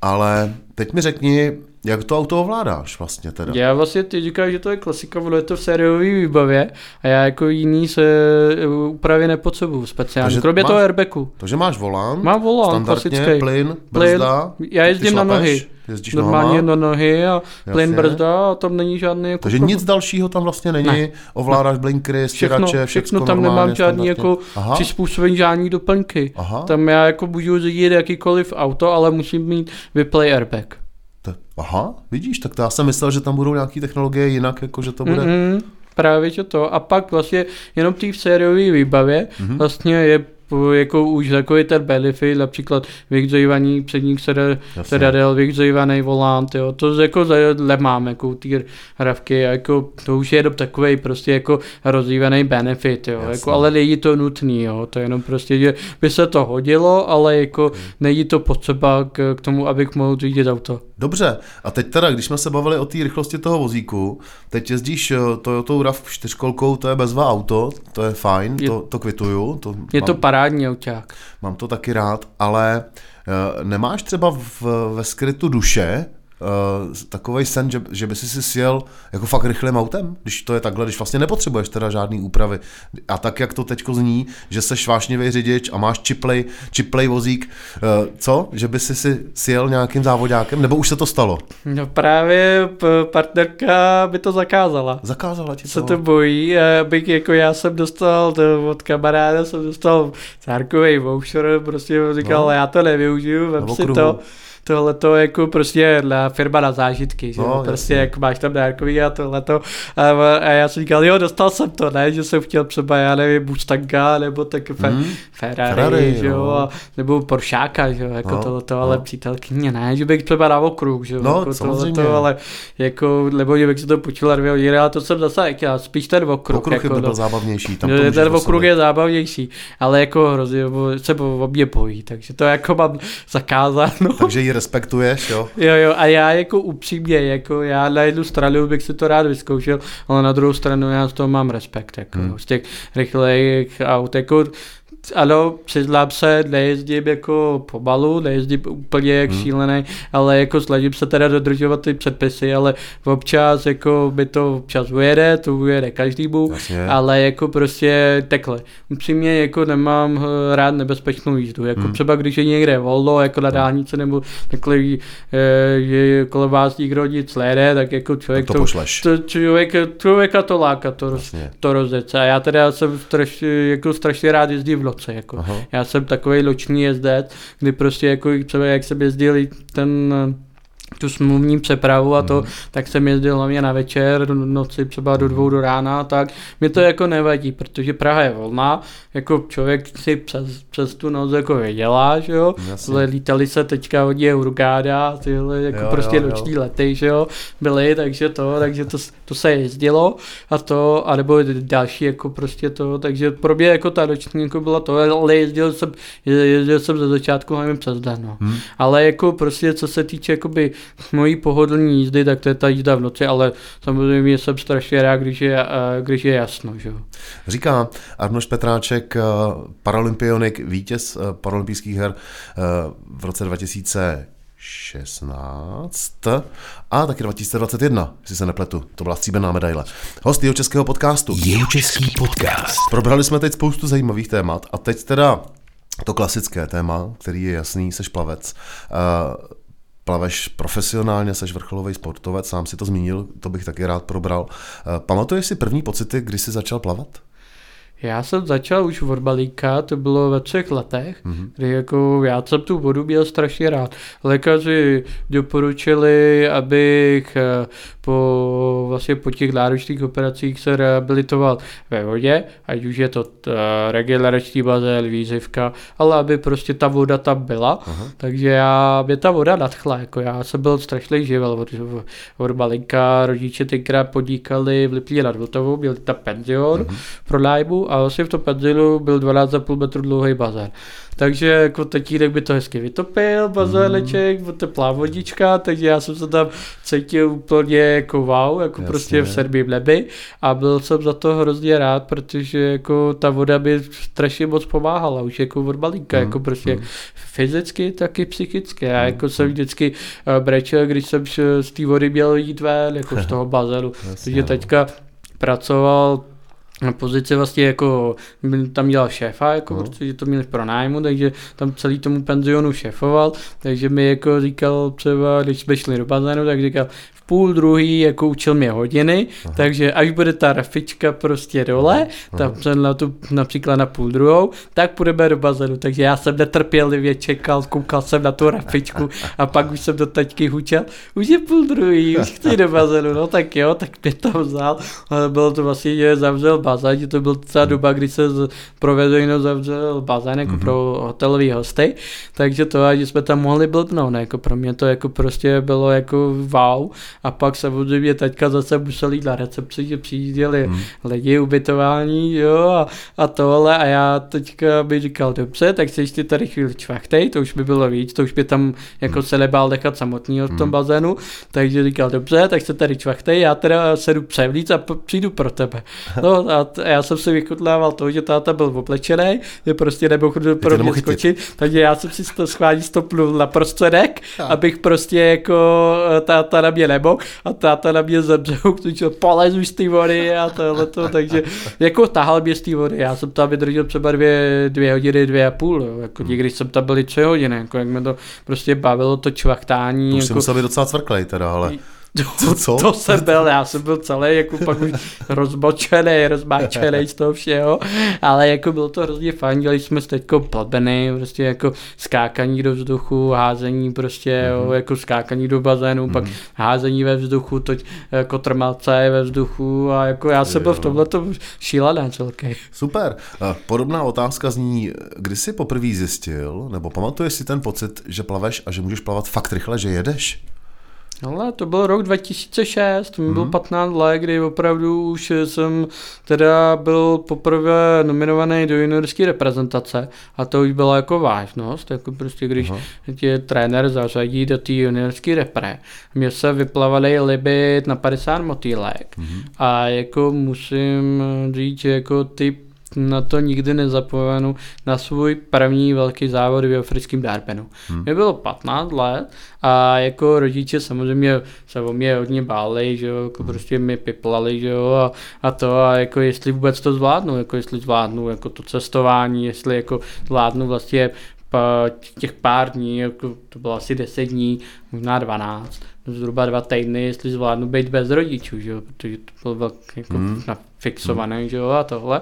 ale teď mi řekni, jak to auto ovládáš vlastně teda? Já vlastně ty říkám, že to je klasika, ono je to v sériové výbavě a já jako jiný se eh, úpravy nepotřebuju speciálně, kromě máš, toho airbagu. Takže máš volán, Mám volán, standardně, klasický. plyn, brzda, plyn. Já jezdím na nohy. Jezdíš Normálně nohama? na nohy a plyn brzda a tam není žádný jako Takže nic dalšího tam vlastně není, ne. ovládáš blinkry, stěrače, všechno, všechno tam nemám žádný jako přizpůsobení, žádný doplňky. Aha. Tam já jako můžu řídit jakýkoliv auto, ale musím mít vyplay airbag. Aha, vidíš, tak to já jsem myslel, že tam budou nějaké technologie jinak, jako že to bude... Mm-hmm, právě to. A pak vlastně jenom v sériové výbavě mm-hmm. vlastně je jako už takový ten benefit, například vyhřejvaný předních sedadel, vyhřejvaný volant, jo, to jako mám, jako ty hravky, jako to už je jenom takový prostě jako rozjívaný benefit, jo, jako, ale není to nutný, jo, to je jenom prostě, že by se to hodilo, ale jako hmm. není to potřeba k, k tomu, abych mohl řídit auto. Dobře, a teď teda, když jsme se bavili o té rychlosti toho vozíku, teď jezdíš eh, Toyota RAV čtyřkolkou, to je bezva auto, to je fajn, je, to, to kvituju. To je mám, to parádní auták. Mám to taky rád, ale uh, nemáš třeba v, ve skrytu duše, uh, takový sen, že, že by si si sjel jako fakt rychlým autem, když to je takhle, když vlastně nepotřebuješ teda žádný úpravy. A tak, jak to teďko zní, že seš vášnivý řidič a máš čiplej, čiplej vozík, uh, co? Že by si si sjel nějakým závodákem, nebo už se to stalo? No právě partnerka by to zakázala. Zakázala ti to? Se to bojí, abych jako já jsem dostal to, od kamaráda, jsem dostal cárkový voucher, prostě říkal, no. já to nevyužiju, vem si to tohle to jako prostě na firma na zážitky, že no, prostě jak máš tam dárkový a tohleto a, a já jsem říkal, jo, dostal jsem to, ne, že jsem chtěl třeba, já nevím, Mustanga, nebo tak hmm. Ferrari, Ferrari, že jo, a, nebo Poršáka, že jo, jako no, tohleto, ale no. přítelkyně ne, že bych třeba na okruh, že jo, no, jako tohleto, ale jako, nebo že bych si to počul a dvě ale to jsem zase chtěl, spíš ten okruh. Okruh jako, by byl no, zábavnější. Tam no, ten okruh je zábavnější, ale jako hrozně se o mě bojí, takže to jako mám zakázáno. Takže respektuješ, jo? Jo, jo, a já jako upřímně, jako já na jednu stranu bych si to rád vyzkoušel, ale na druhou stranu já z toho mám respekt, jako hmm. z těch rychlejch aut, jako ano, přiznám se, nejezdím jako pomalu, nejezdím úplně jak hmm. šílený, ale jako snažím se teda dodržovat ty předpisy, ale občas jako by to občas ujede, to ujede každému, ale jako prostě takhle. Upřímně jako nemám eh, rád nebezpečnou jízdu, jako hmm. třeba když je někde volno, jako na dálnici nebo takhle, eh, že kolem vás nikdo nic nejde, tak jako člověk tak to, to, to člověk, člověka to láká to, to rozjet. A já teda jsem strašně, jako strašně rád jezdím v noci. Jako. Aha. Já jsem takový loční jezdec, kdy prostě jako třeba jak jsem jezdil ten tu smluvní přepravu a to, mm. tak jsem jezdil hlavně na večer, do noci třeba do dvou do rána, tak mi to jako nevadí, protože Praha je volná, jako člověk si přes, přes tu noc jako vydělá, že jo, Jasně. lítali se teďka hodně Urgáda, tyhle jako jo, prostě jo, noční jo. lety, že jo, byly, takže to, takže to, to se jezdilo a to, anebo další jako prostě to, takže pro mě jako ta noční jako byla to, ale jezdil jsem, jezdil jsem ze začátku hlavně přes den, no. Hmm. Ale jako prostě co se týče jakoby mojí pohodlní jízdy, tak to je ta jízda v noci, ale samozřejmě jsem strašně rád, když je, když je jasno. Že? Říká Arnoš Petráček, eh, paralympionik, vítěz eh, paralympijských her eh, v roce 2016 a taky 2021, jestli se nepletu. To byla stříbrná medaile. Host jeho českého podcastu. Jeho český podcast. Probrali jsme teď spoustu zajímavých témat a teď teda to klasické téma, který je jasný, seš plavec plaveš profesionálně, seš vrcholový sportovec, sám si to zmínil, to bych taky rád probral. Eh, pamatuješ si první pocity, kdy jsi začal plavat? Já jsem začal už od balíka, to bylo ve třech letech, mm-hmm. kdy jako já jsem tu vodu měl strašně rád. Lékaři doporučili, abych eh, po, vlastně po těch náročných operacích se rehabilitoval ve vodě, ať už je to t, eh, regenerační bazén, výzivka, ale aby prostě ta voda tam byla. Aha. Takže já, mě ta voda nadchla, jako já jsem byl strašný živel od, od malinka, rodiče tenkrát podnikali v Lipně nad Vltavou, měli tam penzion uh-huh. pro nájmu a vlastně v tom penzionu byl 12,5 metru dlouhý bazén. Takže jako tatínek by to hezky vytopil, bazéneček, mm. teplá vodička, takže já jsem se tam cítil úplně jako wow, jako Jasně. prostě v sedmém nebi a byl jsem za to hrozně rád, protože jako ta voda by strašně moc pomáhala, už jako od malinka, mm. jako prostě mm. fyzicky, tak i psychicky. Já mm. jako jsem vždycky uh, brečel, když jsem z té vody měl jít ven, jako z toho bazénu. Takže no. teďka pracoval na pozici vlastně jako tam dělal šéfa, jako, no. protože to měli pro nájmu, takže tam celý tomu penzionu šéfoval, takže mi jako říkal třeba, když jsme šli do bazénu, tak říkal, půl druhý jako učil mě hodiny, Aha. takže až bude ta rafička prostě dole, tam jsem na tu například na půl druhou, tak půjdeme do bazénu, takže já jsem netrpělivě čekal, koukal jsem na tu rafičku a pak už jsem do taťky hučel, už je půl druhý, už chci do bazénu, no tak jo, tak mě to vzal, ale bylo to vlastně, že zavřel bazén, to byl ta doba, kdy se pro veřejnost zavřel bazén jako mm-hmm. pro hotelový hosty, takže to, že jsme tam mohli blbnout, jako pro mě to jako prostě bylo jako wow, a pak samozřejmě teďka zase museli jít na recepci, že přijížděli hmm. lidi ubytování, jo, a, a tohle a já teďka bych říkal, dobře, tak se ještě tady chvíli čvachtej, to už by bylo víc, to už by tam jako hmm. se nebál nechat samotného v tom hmm. bazénu, takže říkal, dobře, tak se tady čvachtej, já teda sedu převlíc a přijdu pro tebe. No a, t- a já jsem si vykutlával to, že táta byl oblečený, že prostě nemohl pro mě skočit, takže já jsem si to schválně stopnul na prostředek, abych prostě jako táta na mě nebo a táta na mě zemřel, když polezu z té vody a tohleto, takže jako tahal mě z té vody, já jsem tam vydržel třeba dvě, dvě hodiny, dvě a půl, jo. jako hmm. někdy jsem tam byli tři hodiny, jako jak mi to prostě bavilo to čvachtání. To už jako... musel být docela cvrklej teda, ale... Co, co? To jsem byl, já jsem byl celý jako pak už rozbočený, rozmáčený z toho všeho, ale jako bylo to hrozně fajn, dělali jsme s teďkou plabeny, prostě jako skákaní do vzduchu, házení prostě, mm-hmm. jo, mhm. jako skákaní do bazénu, mm-hmm. pak házení ve vzduchu, toť jako trmalce ve vzduchu a jako já jsem byl v tomhle to šílený celkem. Super. Podobná otázka zní, kdy jsi poprvé zjistil, nebo pamatuješ si ten pocit, že plaveš a že můžeš plavat fakt rychle, že jedeš? Ale to byl rok 2006, mi mm. byl 15 mhm. let, kdy opravdu už jsem teda byl poprvé nominovaný do juniorské reprezentace a to už byla jako vážnost, jako prostě když Aha. tě trenér zařadí do té juniorské repre. Mě se vyplavali libit na 50 motýlek mm. a jako musím říct, že jako ty na to nikdy nezapomenu, na svůj první velký závod v africkém Darbenu. Hmm. Mě bylo 15 let a jako rodiče samozřejmě se o mě hodně báli, že jo, jako hmm. prostě mi piplali, že jo, a, a, to a jako jestli vůbec to zvládnu, jako jestli zvládnu jako to cestování, jestli jako zvládnu vlastně těch pár dní, jako to bylo asi 10 dní, možná 12, zhruba dva týdny, jestli zvládnu být bez rodičů, že jo, protože to bylo velký, jako hmm. fixované, hmm. že jo, a tohle.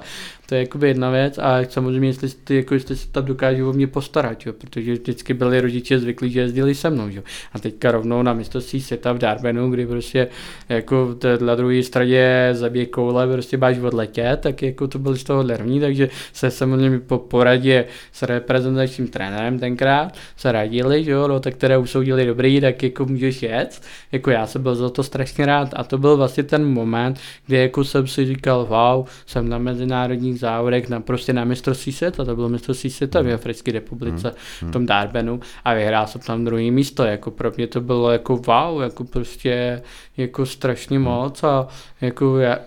To je jakoby jedna věc a samozřejmě, jestli, ty, jako, jestli se tam dokážou o mě postarat, jo, protože vždycky byli rodiče zvyklí, že jezdili se mnou, že? a teďka rovnou na mistrovství světa v Darbenu, kdy prostě jako na druhé straně zabije koule, prostě máš odletět, tak jako to byli z toho nervní, takže se samozřejmě po poradě s reprezentačním trenérem tenkrát se radili, že jo, no, tak které usoudili dobrý, tak jako můžeš jet, jako já jsem byl za to strašně rád a to byl vlastně ten moment, kdy jako jsem si říkal, wow, jsem na mezinárodních závodech, na prostě na mistrovství světa, to bylo mistrovství světa v Africké republice, v tom Darbenu. A vyhrál jsem tam druhý místo, jako pro mě to bylo jako wow, jako prostě jako strašně moc. A jako já,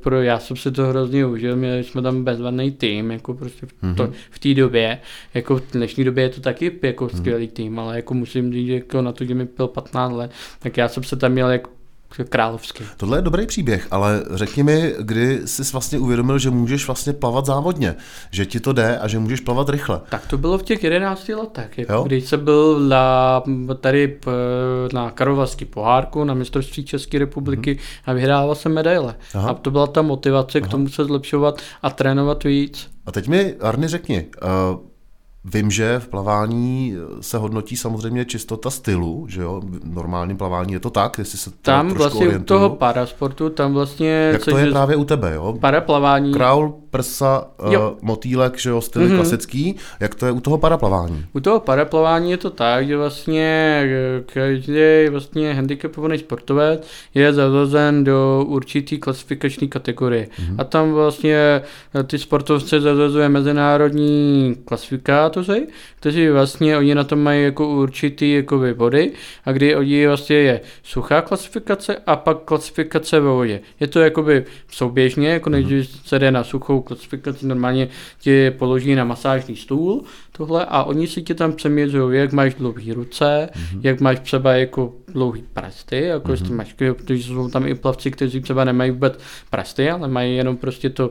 pro, já jsem si to hrozně užil, měli jsme tam bezvadný tým, jako prostě v, to, v té době, jako v dnešní době je to taky jako skvělý tým, ale jako musím říct, jako na to, že mi byl 15 let, tak já jsem se tam měl jako královský. Tohle je dobrý příběh, ale řekni mi, kdy jsi vlastně uvědomil, že můžeš vlastně plavat závodně, že ti to jde a že můžeš plavat rychle. Tak to bylo v těch 11 letech, jako když jsem byl na, tady na Karlovarský pohárku, na mistrovství České republiky mm-hmm. a vyhrával jsem medaile. Aha. A to byla ta motivace Aha. k tomu se zlepšovat a trénovat víc. A teď mi, Arny, řekni, uh, Vím, že v plavání se hodnotí samozřejmě čistota stylu, že jo, v normálním plavání je to tak, jestli se Tam vlastně orientuju. u toho parasportu, tam vlastně... Jak to je právě u tebe, jo? Paraplavání. Kraul, prsa, jo. uh, motýlek, že jo, styl mm-hmm. klasický. Jak to je u toho paraplavání? U toho paraplavání je to tak, že vlastně eh, každý vlastně handicapovaný sportovec je zařazen do určitý klasifikační kategorie. Mm-hmm. A tam vlastně eh, ty sportovce zařazuje mezinárodní klasifikátoři, kteří vlastně oni na tom mají jako určitý jako body a kdy oni vlastně je suchá klasifikace a pak klasifikace ve vodě. Je to jakoby souběžně, jako než mm-hmm. se jde na suchou klasifikaci, normálně tě položí na masážní stůl tohle a oni si tě tam přeměřují, jak máš dlouhý ruce, mm-hmm. jak máš třeba jako dlouhý prsty, jako mm-hmm. jestli máš, protože jsou tam i plavci, kteří třeba nemají vůbec prsty, ale mají jenom prostě to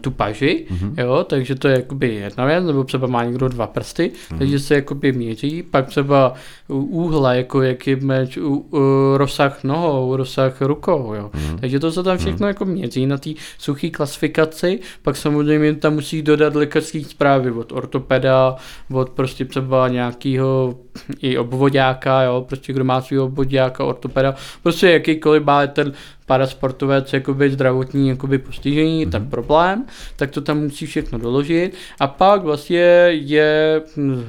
tu paži, mm-hmm. jo, takže to je jakoby jedna věc, nebo třeba má někdo dva prsty, mm-hmm. takže se jakoby měří, pak třeba úhla, jako jaký meč, u, u, rozsah nohou, rozsah rukou, jo. Mm-hmm. Takže to se tam všechno mm-hmm. jako měří na té suché klasifikaci, pak samozřejmě tam musí dodat lékařský zprávy od ortopeda, od prostě třeba nějakého i obvodáka, jo, prostě kdo má svého obvodáka, ortopeda, prostě jakýkoliv má ten parasportovec jakoby zdravotní jakoby postižení, mm-hmm. ten problém, tak to tam musí všechno doložit. A pak vlastně je hm,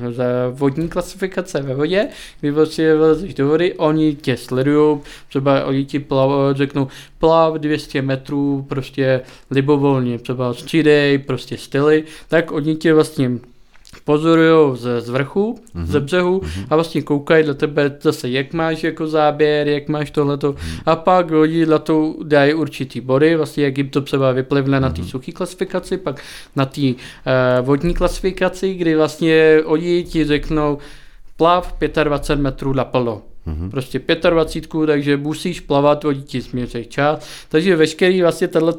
vodní klasifikace ve vodě, kdy vlastně vlezeš do vody, oni tě sledují, třeba oni ti plav, řeknou plav 200 metrů, prostě libovolně, třeba střídej, prostě styly, tak oni tě vlastně pozorují z, z vrchu, mm-hmm. ze břehu mm-hmm. a vlastně koukají do tebe zase, jak máš jako záběr, jak máš tohleto mm-hmm. a pak lidi na to dají určitý body, vlastně jak jim to třeba vyplivne mm-hmm. na té mhm. suché klasifikaci, pak na té uh, vodní klasifikaci, kdy vlastně oni ti řeknou plav 25 metrů naplno. Mm-hmm. Prostě 25, takže musíš plavat, oni ti změří čas. Takže veškerý vlastně tenhle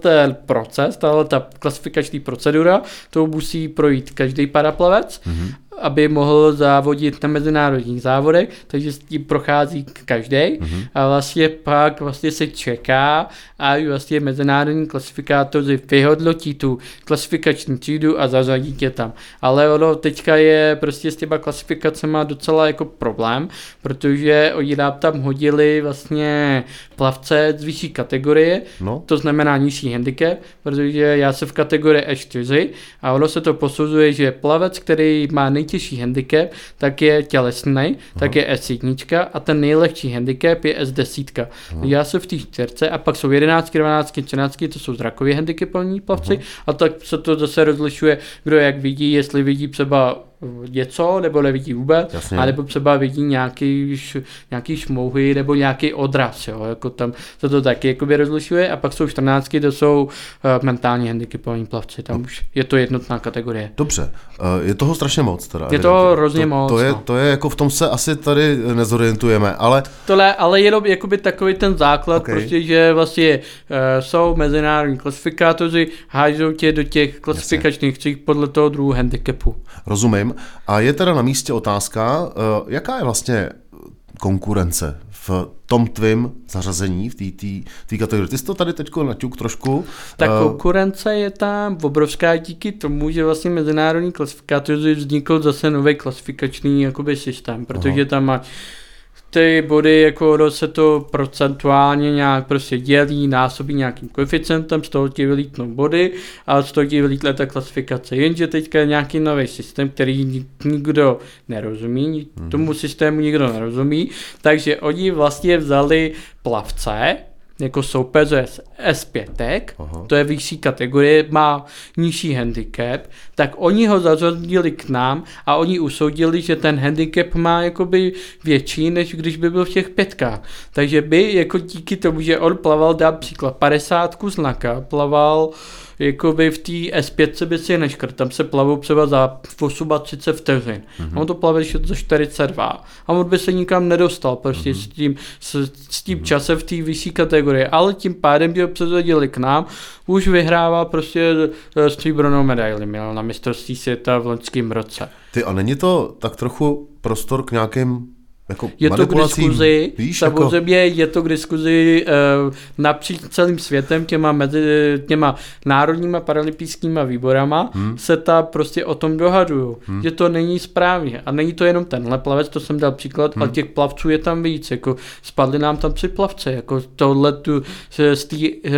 proces, tahle ta klasifikační procedura, to musí projít každý paraplavec mm-hmm aby mohl závodit na mezinárodních závodech, takže s tím prochází každý mm-hmm. a vlastně pak vlastně se čeká a vlastně mezinárodní klasifikátoři vyhodnotí tu klasifikační třídu a zařadí tě tam. Ale ono teďka je prostě s těma klasifikacemi docela jako problém, protože oni nám tam hodili vlastně plavce z vyšší kategorie, no. to znamená nižší handicap, protože já jsem v kategorii E4 a ono se to posuzuje, že plavec, který má nej nejtěžší handicap, tak je tělesný, tak je S1 a ten nejlehčí handicap je S10. Aha. Já jsem v té čtyřce a pak jsou 11, 12, 13, to jsou zrakově handicapovaní plavci Aha. a tak se to zase rozlišuje, kdo jak vidí, jestli vidí třeba něco, nebo nevidí vůbec, Jasně. a nebo třeba vidí nějaký, nějaký šmouhy, nebo nějaký odraz, jo, jako tam se to taky jakoby rozlišuje, a pak jsou 14, to jsou uh, mentálně handicapovaní plavci, tam no. už je to jednotná kategorie. Dobře, uh, je toho strašně moc teda. Je to hrozně to, moc. To je, no. to je jako v tom se asi tady nezorientujeme, ale... Tohle, ale jenom jakoby takový ten základ, okay. prostě, že vlastně uh, jsou mezinárodní klasifikátoři, hážou tě do těch klasifikačních podle toho druhu handicapu. Rozumím. A je teda na místě otázka, eh, jaká je vlastně konkurence v tom tvým zařazení, v té kategorii. Ty jsi to tady teď naťuk trošku. Ta uh, konkurence je tam obrovská díky tomu, že vlastně mezinárodní klasifikátoři vznikl zase nový klasifikační jakoby, systém, protože aha. tam má ty body, jako se to procentuálně nějak prostě dělí, násobí nějakým koeficientem, z toho ti vylítnou body a z toho ti vylítne ta klasifikace. Jenže teďka je nějaký nový systém, který nikdo nerozumí, mhm. tomu systému nikdo nerozumí, takže oni vlastně vzali plavce, jako soupeře z S5, Aha. to je vyšší kategorie, má nižší handicap, tak oni ho zařadili k nám a oni usoudili, že ten handicap má jakoby větší, než když by byl v těch pětkách. Takže by jako díky tomu, že on plaval, dá příklad, 50 znaka, plaval jakoby v té S5 by si neškrt, tam se plavou třeba za 38 vteřin. Mm-hmm. On to plave za 42 a on by se nikam nedostal prostě mm-hmm. s tím, s, s tím mm-hmm. časem v té vyšší kategorii, ale tím pádem by ho přesadili k nám, už vyhrává prostě eh, stříbrnou medaili, měl na mistrovství světa v loňském roce. Ty a není to tak trochu prostor k nějakým jako je to k diskuzi, víš, samozřejmě jako... je to k diskuzi uh, napříč celým světem těma, mezi, těma národníma paralympijskýma výborama hmm. se ta prostě o tom dohadují, hmm. že to není správně a není to jenom tenhle plavec, to jsem dal příklad, hmm. ale těch plavců je tam víc, jako spadly nám tam tři plavce, jako tohle tu z té uh,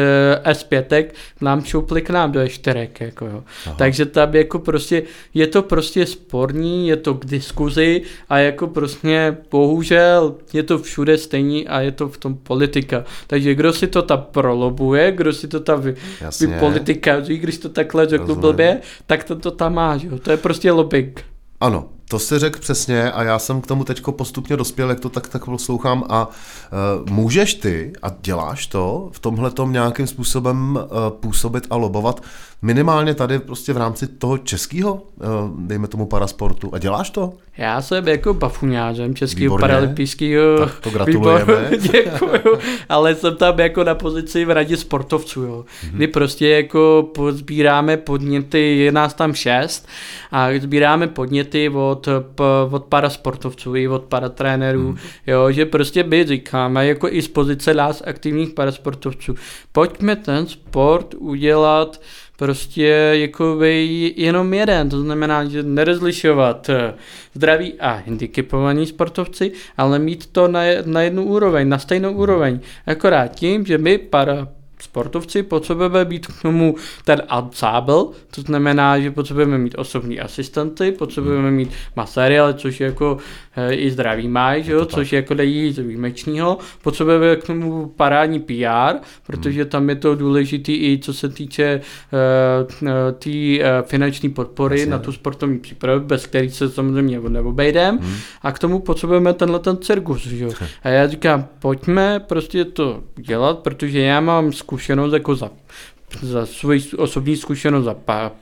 S5 nám šoupli k nám do E4, jako jo. Takže tam jako prostě, je to prostě sporní, je to k diskuzi a jako prostě bohužel je to všude stejný a je to v tom politika. Takže kdo si to ta prolobuje, kdo si to ta vy, vy politika, když to takhle řeknu blbě, tak to, to tam má, že jo? to je prostě lobbying. Ano, to si řekl přesně a já jsem k tomu teď postupně dospěl, jak to tak, tak poslouchám a uh, můžeš ty a děláš to v tomhle nějakým způsobem uh, působit a lobovat minimálně tady prostě v rámci toho českého, uh, dejme tomu parasportu a děláš to? Já jsem jako bafuňářem českého paralympijského tak to gratulujeme. Děkuju, ale jsem tam jako na pozici v radě sportovců, jo. Mm-hmm. kdy prostě jako sbíráme podněty, je nás tam šest a sbíráme podněty od, od parasportovců i od paratrénerů, mm. jo, že prostě my říkáme jako i z pozice nás aktivních parasportovců, pojďme ten sport udělat prostě jako jenom jeden, to znamená, že nerozlišovat eh, zdraví a handicapovaní sportovci, ale mít to na, na jednu úroveň, na stejnou úroveň. Akorát tím, že my para sportovci potřebujeme být k tomu ten ensemble, to znamená, že potřebujeme mít osobní asistenty, potřebujeme mít maséry, ale což je jako e, i zdraví mají, že jo, což je jako dají z výjimečného. Potřebujeme k tomu parádní PR, protože hmm. tam je to důležité i co se týče e, té e, finanční podpory Jasně. na tu sportovní přípravu, bez který se samozřejmě neobejdeme. Hmm. A k tomu potřebujeme tenhle ten cirkus, že jo. A já říkám, pojďme prostě to dělat, protože já mám zkušenost jako za za svou osobní zkušenost za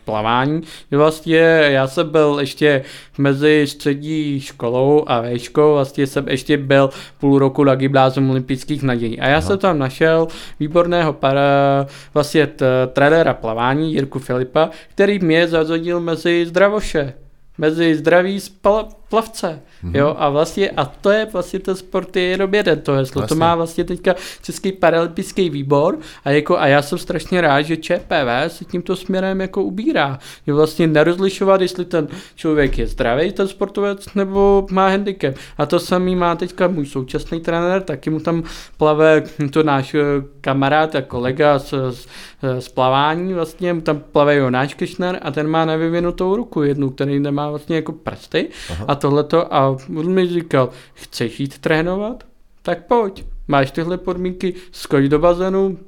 plavání. Vlastně já jsem byl ještě mezi střední školou a veškou, vlastně jsem ještě byl půl roku na gymnázium olympijských nadějí. A já Aha. jsem tam našel výborného para, vlastně trenéra plavání Jirku Filipa, který mě zařadil mezi zdravoše mezi zdraví spal, plavce. Mm-hmm. Jo, a vlastně, a to je vlastně ten sport je jenom jeden, to heslo. Vlastně. To má vlastně teďka Český paralympijský výbor a, jako, a já jsem strašně rád, že ČPV se tímto směrem jako ubírá. Je vlastně nerozlišovat, jestli ten člověk je zdravý, ten sportovec, nebo má handicap. A to samý má teďka můj současný trenér, taky mu tam plave to náš eh, kamarád a kolega z, z, z plavání, vlastně mu tam plave Jonáš Kešner a ten má nevyvinutou ruku jednu, který nemá vlastně jako prsty Aha. a tohleto a on mi říkal, chceš jít trénovat? Tak pojď, máš tyhle podmínky, skoč do bazénu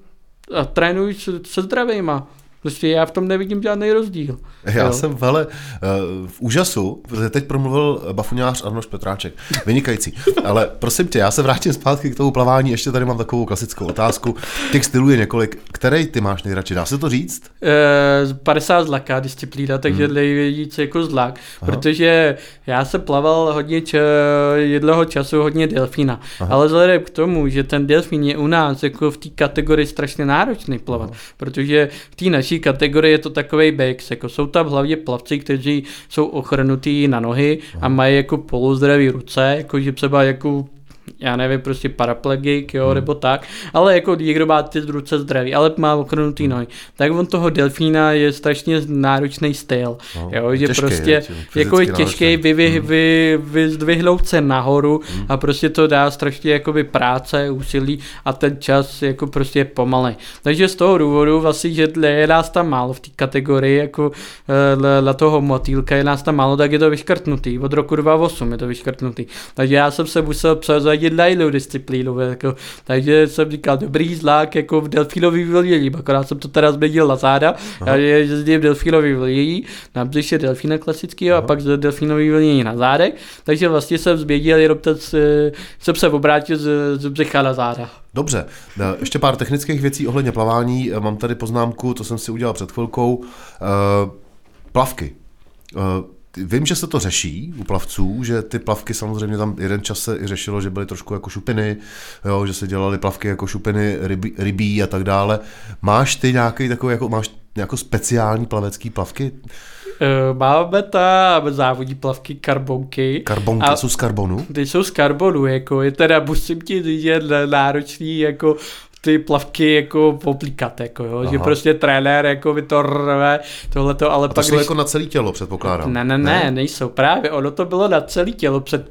a trénuj se, se zdravýma. Prostě já v tom nevidím žádný rozdíl. Já jo. jsem, vele, eh, v úžasu, protože teď promluvil bafuňář Arnoš Petráček. Vynikající. Ale prosím tě, já se vrátím zpátky k tomu plavání. Ještě tady mám takovou klasickou otázku. Těch stylů je několik. Který ty máš nejradši? Dá se to říct? E, 50 zlaká disciplína, takže hmm. nejvíc jako zlak. Aha. Protože já jsem plaval hodně č- jedloho času hodně delfína. Aha. Ale vzhledem k tomu, že ten delfín je u nás jako v té kategorii strašně náročný plavat, Aha. protože v té naší kategorii je to takový bejks, jako jsou tam hlavně plavci, kteří jsou ochrnutí na nohy a mají jako polozdravý ruce, jako že třeba jako já nevím, prostě paraplegik, jo, hmm. nebo tak, ale jako někdo má ty ruce zdraví, ale má okrenutý nohy, tak on toho delfína je strašně náročný styl, no, jo, že těžký, prostě je, jako je těžký vy, vy, hmm. vy, vyzdvihnout se nahoru hmm. a prostě to dá strašně jakoby práce, úsilí a ten čas jako prostě je pomalej. Takže z toho důvodu vlastně, že je nás tam málo v té kategorii jako na toho motýlka, je nás tam málo, tak je to vyškrtnutý. Od roku 2008 je to vyškrtnutý. Takže já jsem se musel přezadit jinou disciplínu. Jako, takže jsem říkal, dobrý zlák jako v delfínový vlnění, akorát jsem to teda změnil na záda, Aha. já jezdím delfínový vlnění, na břiše delfína klasického a pak z delfínový vlnění na zádech, takže vlastně jsem změnil jenom ten, jsem se obrátil z, z břicha na záda. Dobře, e, ještě pár technických věcí ohledně plavání. E, mám tady poznámku, to jsem si udělal před chvilkou. E, plavky. Vím, že se to řeší u plavců, že ty plavky samozřejmě tam jeden čas se i řešilo, že byly trošku jako šupiny, jo, že se dělaly plavky jako šupiny rybí, rybí a tak dále. Máš ty nějaký takový, jako, máš jako speciální plavecký plavky? Uh, máme ta závodní plavky karbonky. Karbonky a jsou z karbonu? Ty jsou z karbonu, jako je teda, musím ti říct, že náročný jako ty plavky jako oblíkat, jako jo, Aha. že prostě trenér jako by to rve, tohleto, ale A to pak jsou když... jako na celé tělo, předpokládám. Ne, ne, ne, ne, nejsou právě, ono to bylo na celé tělo před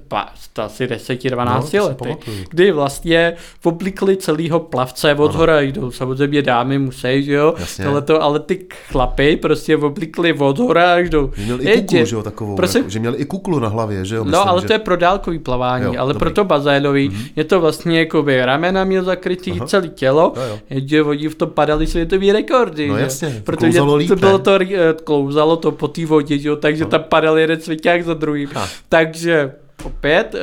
asi 10-12 no, lety, kdy vlastně oblikli celého plavce od hora jdou, samozřejmě dámy musí, že jo, Jasně. tohleto, ale ty chlapy prostě oblikli od hora až jdou. Že měli i kuklu, že jo, takovou, prosím? jako, že měli i kuklu na hlavě, že jo, no, myslím, No, ale že... to je pro dálkový plavání, jo, ale dobrý. pro to bazénový mm-hmm. je to vlastně jako by ramena měl zakrytý Aha. celý tělo, jo, jo. jenže oni v tom padali světový rekordy. No jasně, protože klouzalo líp, to bylo to, eh, klouzalo to po té vodě, že? takže no. tam padal jeden svěťák za druhým. Ha. Takže opět uh,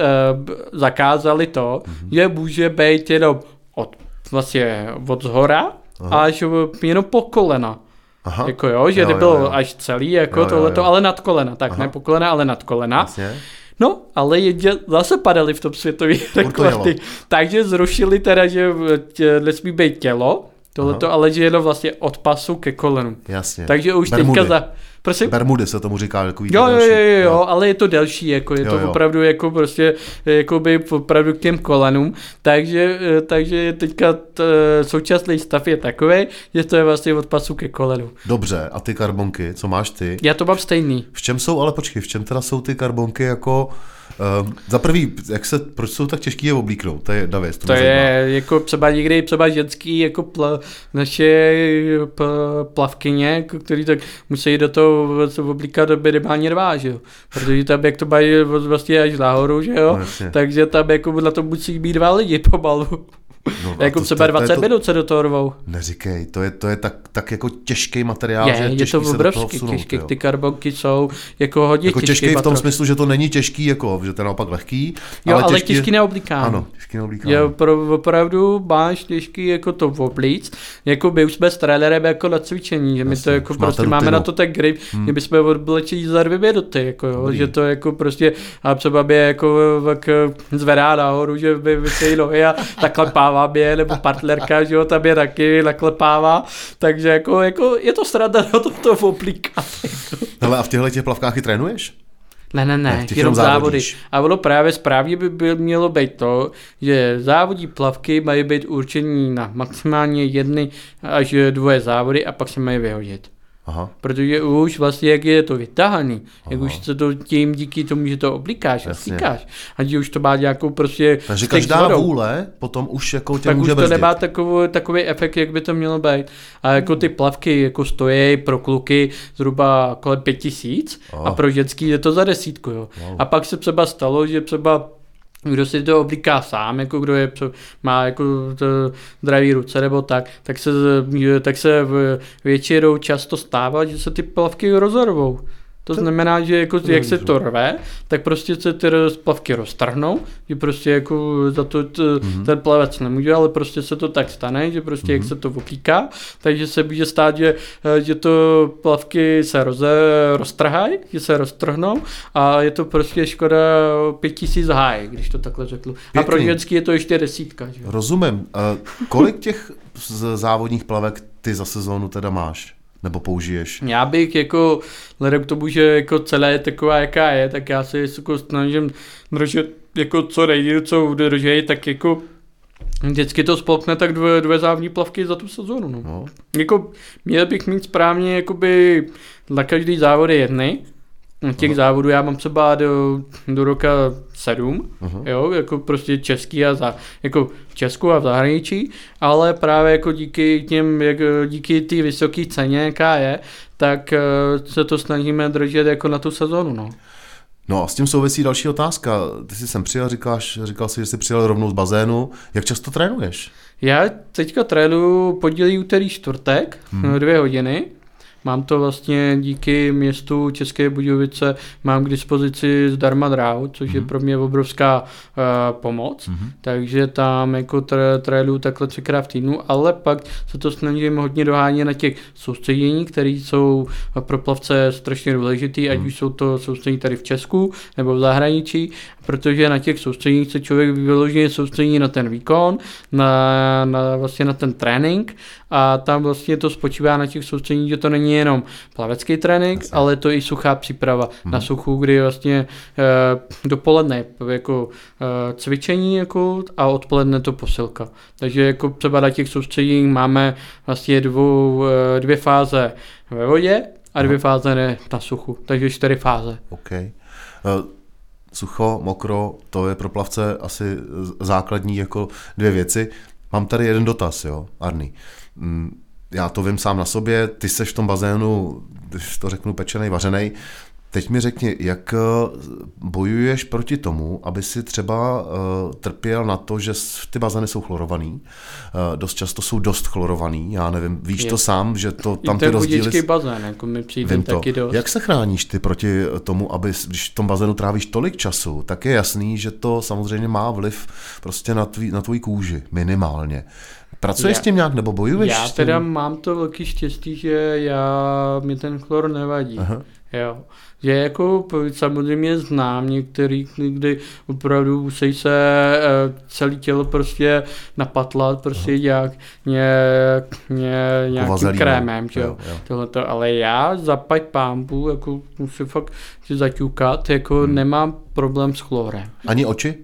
zakázali to, mm-hmm. že může být jenom od, vlastně od zhora Aha. až jenom po kolena. Aha. Jako jo, že jo, nebylo jo, jo. až celý, jako tohleto, ale nad kolena. Tak Aha. ne po kolena, ale nad kolena. Jasně. No, ale jedě, zase padali v tom světový rekordy. Takže zrušili teda, že tě, nesmí být tělo, tohleto, ale že jenom vlastně od pasu ke kolenu. Jasně. Takže už Bermudy. teďka za... Prosím? Bermudy se tomu říká. Jako jo, jo, jo, jo, jo, ale je to delší, jako je jo, to jo. opravdu jako prostě, jako by opravdu k těm kolenům, takže, takže teďka t, současný stav je takový, že to je vlastně od pasu ke kolenu. Dobře, a ty karbonky, co máš ty? Já to mám stejný. V čem jsou, ale počkej, v čem teda jsou ty karbonky jako Uh, za prvý, jak se, proč jsou tak těžký je oblíknout? To je Davis. To, to je jako třeba někdy třeba ženský jako pla, naše p, plavkyně, který tak musí do toho oblíkat minimálně dva, že jo? Protože tam jak to mají vlastně až nahoru, že jo? No, Takže tam jako na to musí být dva lidi pomalu. No, jako třeba 20 to, minut se do toho rvou. Neříkej, to je, to je tak, tak jako těžký materiál, je, že je, je to obrovský těžký, ty karbonky jsou jako hodně jako těžký. těžký v tom smyslu, že to není těžký, jako, že to je naopak lehký. Jo, ale, ale těžký, těžký na oblikání. Ano, těžký na oblikání. Jo, pro, opravdu máš těžký jako to v oblíc, jako my už jsme s trenérem jako na cvičení, že my Jasně, to jako prostě rutinu. máme na to tak grip, hmm. že bychom odblečili za dvě minuty, jako jo, že to jako prostě, a třeba by jako zvedá nahoru, že by vysej nohy a takhle pává mě, nebo partnerka, že jo, tam je taky naklepává, takže jako, jako je to sranda na tomto oblíkat. Ale a v těchto těch plavkách i trénuješ? Ne, ne, ne, jenom závody. A ono právě správně by byl, mělo být to, že závodní plavky mají být určení na maximálně jedny až dvoje závody a pak se mají vyhodit. Aha. Protože už vlastně, jak je to vytahaný, Aha. jak už se to tím díky tomu, že to oblikáš a stýkáš, a už to má nějakou prostě Takže každá vodou, vůle potom už jako tě tak může už to nemá takový, takový efekt, jak by to mělo být. A jako ty plavky jako stojí pro kluky zhruba kolem pět tisíc a pro ženský je to za desítku. Jo. Wow. A pak se třeba stalo, že třeba kdo si to oblíká sám, jako kdo je, má jako zdraví ruce nebo tak, tak se, tak se většinou často stává, že se ty plavky rozorvou. To znamená, že jako, jak se to rve, tak prostě se ty splavky roztrhnou, že prostě jako za to t, mm-hmm. ten plavec nemůže, ale prostě se to tak stane, že prostě mm-hmm. jak mhm. se to oplíká, takže se může stát, že, že to plavky se roze, roztrhají, že se roztrhnou a je to prostě škoda pět tisíc háj, když to takhle řeknu. Pěkný. A pro ženský je to ještě desítka. Že? Rozumím. A kolik těch závodních plavek ty za sezónu teda máš? Nebo použiješ? Já bych jako, vzhledem k tomu, že jako celé je taková, jaká je, tak já se jako snažím držet jako co nejde, co udržej, tak jako vždycky to spolkne tak dvě, dvě závní plavky za tu sezónu. No. No. Jako měl bych mít správně jakoby na každý závod jedny. Těch závodů já mám třeba do, do roka sedm, Aha. jo, jako prostě český a za, jako v Česku a v zahraničí, ale právě jako díky těm, jak, díky té vysoké ceně, jaká je, tak eh, se to snažíme držet jako na tu sezónu, no. No a s tím souvisí další otázka. Ty jsi sem přijel, říkáš, říkal jsi, že jsi přijel rovnou z bazénu. Jak často trénuješ? Já teďka trénuju podílí úterý čtvrtek, hmm. dvě hodiny. Mám to vlastně díky městu České Budějovice, mám k dispozici zdarma dráhu, což je pro mě obrovská uh, pomoc. Mhm. Takže tam jako tré, trénuju takhle třikrát v týdnu, ale pak se to snažím hodně dohánět na těch soustředění, které jsou pro plavce strašně důležitý, ať už jsou to soustředění tady v Česku nebo v zahraničí, protože na těch soustředěních se člověk vyloženě soustředí na ten výkon, na, na, vlastně na ten trénink a tam vlastně to spočívá na těch soustředěních, že to není jenom plavecký trénink, Jasně. ale to i suchá příprava na suchu, kdy vlastně e, dopoledne jako e, cvičení jako, a odpoledne to posilka. Takže jako třeba na těch soustředěních máme vlastně dvou, e, dvě fáze ve vodě a dvě fáze ne, na suchu, takže čtyři fáze. OK. Eh, Sucho, mokro, to je pro plavce asi základní jako dvě věci. Mám tady jeden dotaz, jo, Arny. Mm, Já to vím sám na sobě, ty seš v tom bazénu, když to řeknu, pečenej, vařenej. Teď mi řekni, jak eh, bojuješ proti tomu, aby si třeba uh, trpěl na to, že ty bazény jsou chlorovaný. Uh, dost často jsou dost chlorovaný, já nevím, víš Je. to sám, že to tam ty rozdíly... bazén, jako mi přijde Vím to. taky dost. Jak se chráníš ty proti tomu, aby, když v tom bazénu trávíš tolik času, tak je jasný, že to samozřejmě má vliv prostě na, tvý, na tvůj kůži, minimálně. Pracuješ Já- s tím nějak, nebo bojuješ Já s tím? teda mám to velký štěstí, že já, mi ten chlor nevadí. Aha. Jo. Že jako samozřejmě znám některý, kdy opravdu musí se eh, celé tělo prostě napatlat, prostě nějak, nějak, nějak, nějakým vazelínem. krémem, že jo. Jo. Tohleto, ale já zapať pámbu, jako musím fakt si zaťukat, jako Hmm. nemám problém s chlorem. Ani oči?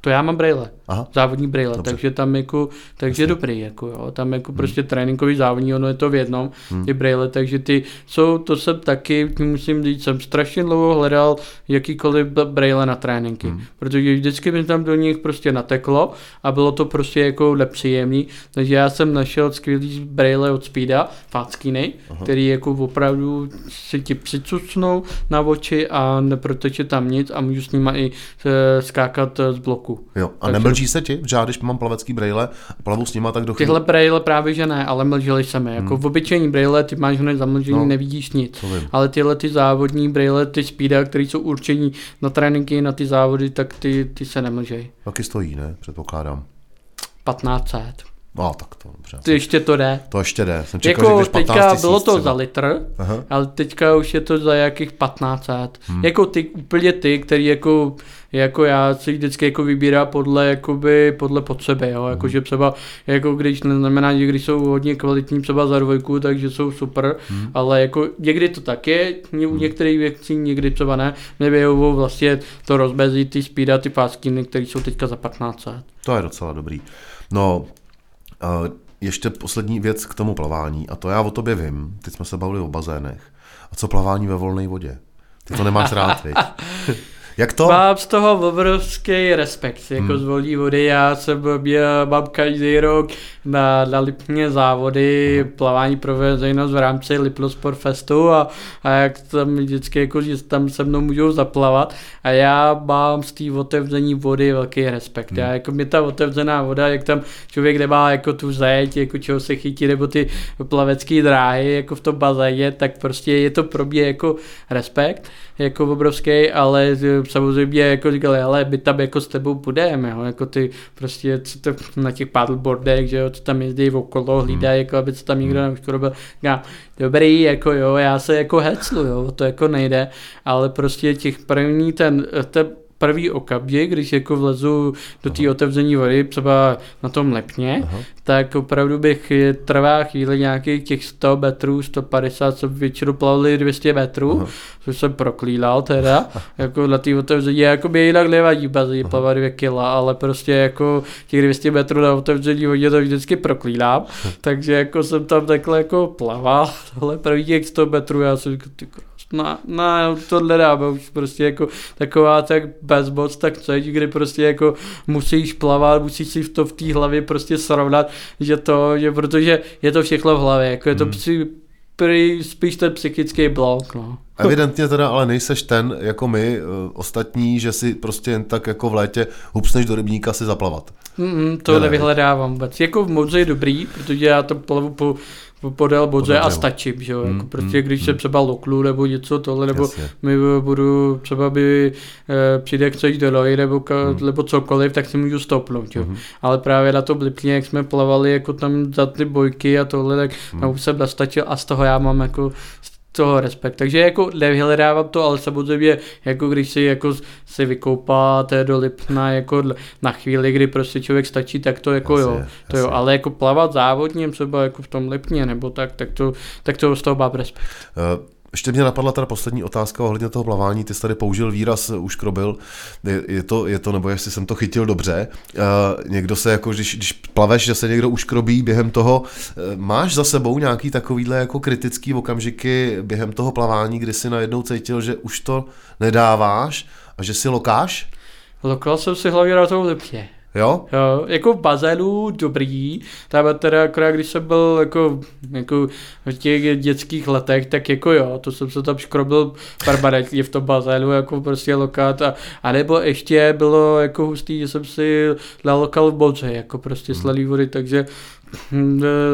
To já mám brejle. Aha. závodní brýle, Dobře. takže tam jako, takže dobrý, jako jo, tam jako prostě tréninkový závodní, ono je to v jednom, ty brýle, takže ty jsou, to jsem taky, musím říct, jsem strašně dlouho hledal jakýkoliv brýle na tréninky, protože vždycky mi tam do nich prostě nateklo a bylo to prostě jako nepříjemný, takže já jsem našel skvělý brýle od Speeda, Fackiny, který jako opravdu si ti přicucnou na oči a neproteče tam nic a můžu s nima i eh, skákat eh, z bloku. Jo. A Takže- nemlčí se ti? Že já, když mám plavecký brejle a plavu s nima, tak do chvíli... Tyhle brejle právě že ne, ale mlžili se mi. Jako v obyčejní brejle ty máš hned zamlžený, No, nevidíš nic. Ale tyhle ty závodní brejle, ty speeda, které jsou určení na tréninky, na ty závody, tak ty, ty se nemlžej. Taky stojí, ne? Předpokládám. 1500. No, tak to dobře. Ty ještě to jde. To ještě jde. Jsem čekal, Jako že 15 teďka tisíc bylo to třeba. za litr, Aha. ale teďka už je to za jakých 1500. Hmm. Jako ty, úplně ty, který jako, jako já si vždycky jako vybírá podle, jakoby, podle potřeby, jo, jako že třeba, jako když neznamená, že když jsou hodně kvalitní třeba za dvojku, takže jsou super, hmm. ale jako někdy to tak je, u Hmm. některých věcí, někdy třeba ne, mě vlastně to rozbezí, ty speeda, ty fáskiny, které jsou teďka za 1500. To je docela dobrý. No, ještě poslední věc k tomu plavání, a to já o tobě vím. Teď jsme se bavili o bazénech. A co plavání ve volné vodě? Ty to nemáš rád? Jak to? Mám z toho obrovský respekt, jako hmm. z volní vody, já jsem měl, mám každý rok na, na Lipně závody, hmm. plavání pro veřejnost v rámci Lipno Sport Festu a, a jak tam vždycky jako, že tam se mnou můžou zaplavat a já mám z té otevření vody velký respekt. Hmm. Já jako mě ta otevřená voda, jak tam člověk nemá jako tu zeď, jako čeho se chytí, nebo ty plavecké dráhy jako v tom bazéně, tak prostě je to pro mě jako respekt, jako obrovský, ale samozřejmě jako říkali, ale my tam jako s tebou budeme, jo, jako ty prostě co to na těch paddleboardech, že jo, co tam jezdí okolo, hlídají, jako aby se tam nikdo neuškorobil. Já, dobrý, jako jo, já se jako heclu, jo, to jako nejde, ale prostě těch první ten, ten první okamžik, když jako vlezu do té otevření vody, třeba na tom lepně, Aha. tak opravdu bych trvá chvíli nějakých těch 100 metrů, 150, co většinou plavili 200 metrů, Aha. což jsem proklínal teda, jako na té otevření, jako by jinak nevadí bazí plavat 2 kila, ale prostě jako těch 200 metrů na otevření vodě to vždycky proklínám, takže jako jsem tam takhle jako plaval, tohle první těch 100 metrů, já jsem říkal, na, na tohle dáme už prostě jako taková tak bezmoc, tak co kdy prostě jako musíš plavat, musíš si to v té hlavě prostě srovnat, že to, že protože je to všechno v hlavě, jako je to hmm. při, prý, spíš ten psychický blok, no. Evidentně teda ale nejseš ten, jako my, uh, ostatní, že si prostě jen tak jako v létě hupsneš do rybníka si zaplavat. Mm, to nevyhledávám vůbec. Jako v moudře je dobrý, protože já to plavu po podél bodře a stačím, že jo, mm, jako prostě mm, když mm. se třeba loklu nebo něco tohle, nebo Jasně. my budu třeba by e, přijde chceš do loji nebo, ka, mm. nebo cokoliv, tak si můžu stopnout, jo. Mm. Ale právě na to blipně, jak jsme plavali jako tam za ty bojky a tohle, tak mm. tam už jsem nastačil a z toho já mám jako toho respekt. Takže jako nevyhledávám to, ale samozřejmě jako když si jako si vykoupáte do Lipna jako na chvíli, kdy prostě člověk stačí, tak to jako asi, jo, to jo, ale jako plavat závodním třeba jako v tom Lipně nebo tak, tak to, tak to z toho mám respekt. Uh, ještě mě napadla teda poslední otázka ohledně toho plavání. Ty jsi tady použil výraz uškrobil. Je, je, to, je to, nebo jestli jsem to chytil dobře. Uh, někdo se jako, když, když plaveš, že se někdo uškrobí během toho. Uh, máš za sebou nějaký takovýhle jako kritický okamžiky během toho plavání, kdy si najednou cítil, že už to nedáváš a že si lokáš? Lokal jsem si hlavně na tom lepě. Jo? Jo, jako v bazénu dobrý, tam teda akorát když jsem byl jako, jako v těch dětských letech, tak jako jo, to jsem se tam škrobil permanentně v tom bazénu, jako prostě lokát a, a nebo ještě bylo jako hustý, že jsem si dal lokal v bodře, jako prostě hmm. sladý vody, takže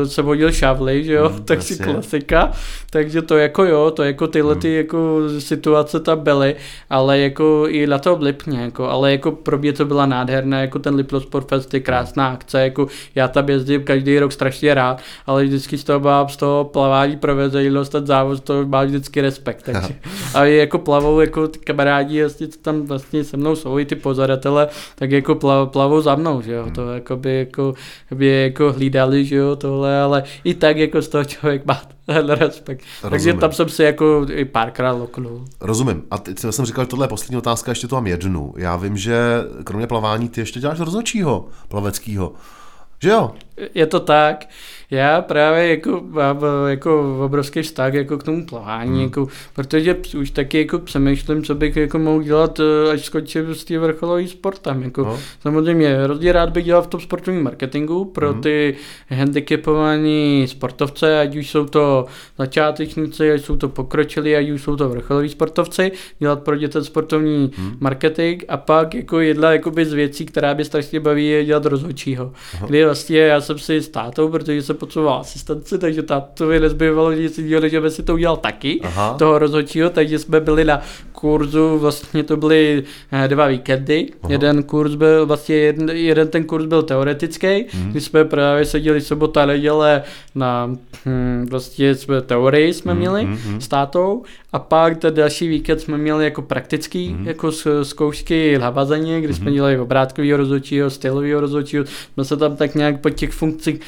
se vodil šavly, že jo, mm, tak si klasika, takže to jako jo, to jako tyhle ty jako situace tam byly, ale jako i na to Lipně, jako, ale jako pro mě to byla nádherná, jako ten Lipno Sport Fest je krásná akce, jako já tam jezdím každý rok strašně rád, ale vždycky z toho mám z toho plavání pro veřejnost, ten závod, to má vždycky respekt, takže a jako plavou jako ty kamarádi, vlastně, co tam vlastně se mnou jsou i ty pozoratele, tak jako plav, plavou za mnou, že jo, to jako by jako, by jako hlídali dělali, že jo, tohle, ale i tak jako z toho člověk má ten respekt. Rozumím. Takže tam jsem si jako i párkrát loknul. Rozumím. A teď jsem říkal, že tohle je poslední otázka, ještě tu mám jednu. Já vím, že kromě plavání ty ještě děláš rozhodčího plaveckého. Že jo? Je to tak. Já právě jako mám jako obrovský vztah jako k tomu plavání, hmm. jako, protože už taky jako přemýšlím, co bych jako mohl dělat, eh, až skončím s tím vrcholovým sportem. Jako, no. Samozřejmě hrozně rád bych dělal v tom sportovním marketingu pro hmm. ty handicapovaní sportovce, ať už jsou to začátečníci, ať jsou to pokročilí, ať už jsou to vrcholoví sportovci, dělat pro děte sportovní hmm. marketing a pak jako jedna jakoby z věcí, která mě strašně baví, je dělat rozhodčího. Kdy vlastně já jsem si s tátou, protože jsem potřeboval asistenci, takže tátovi nezbývalo nic jiného, že by si to udělal taky, Aha. toho rozhodčího, takže jsme byli na kurzu, vlastně to byly eh, dva víkendy. Aha. Jeden kurz byl, vlastně jeden, jeden ten kurz byl teoretický, hmm. kdy jsme právě seděli sobota neděle na hm, vlastně jsme teorii jsme hmm. měli hmm. s tátou a pak ten další víkend jsme měli jako praktický, hmm. jako zkoušky na bazeně, kdy jsme hmm. dělali obrátkového rozhodčího, stylového rozhodčího, jsme se tam tak nějak po těch funkcích uh,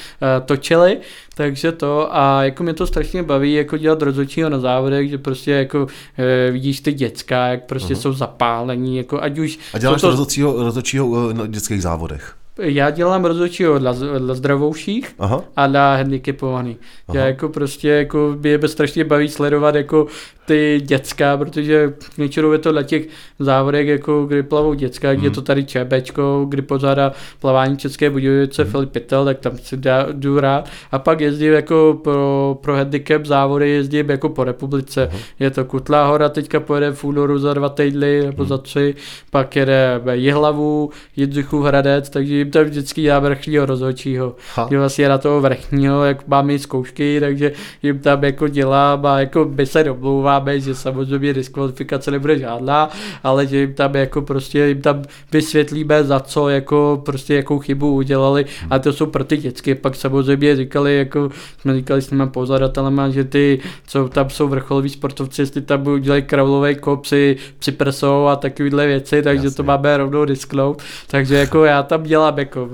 točili, takže to a jako mě to strašně baví, jako dělat rozhodčího na závodech, že prostě jako e, vidíš ty děcka, jak prostě uh-huh. jsou zapálení, jako ať už... A děláš to rozhodčího, rozhodčího na dětských závodech? Já dělám rozhodčího dla, dla zdravouších Aha. a dla handicapovaných. Já jako prostě jako mě strašně baví sledovat jako ty dětská, protože většinou je to na těch závodech, jako kdy plavou dětská, mm. je to tady Čebečko, kdy pořádá plavání České Budějovice mm. Filip Pytel, tak tam si dá, jdu rád. A pak jezdím jako pro, pro handicap závody, jezdím jako po republice. Mm. Je to Kutlá hora, teďka pojede v únoru za dva týdny nebo mm. za tři, pak jede Jihlavu, Jindřichův Hradec, takže jim tam vždycky dá vrchního rozhodčího. Je vlastně na toho vrchního, jak máme zkoušky, takže jim tam jako dělám a jako by se domlouvá omlouváme, že samozřejmě diskvalifikace nebude žádná, ale že jim tam jako prostě jim tam vysvětlíme za co jako prostě jakou chybu udělali a to jsou pro ty dětské. Pak samozřejmě říkali, jako jsme říkali s těma pozadatelema, že ty, co tam jsou vrcholoví sportovci, jestli tam udělají kravlové kopsy, připrsou a takovéhle věci, takže Jasně. to máme rovnou disknout. Takže jako já tam dělám jako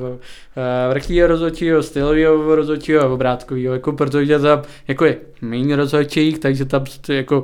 vrchního rozhodčího, stylového rozhodčího a obrátkového, jako protože tam jako je méně rozhodčích, takže tam jako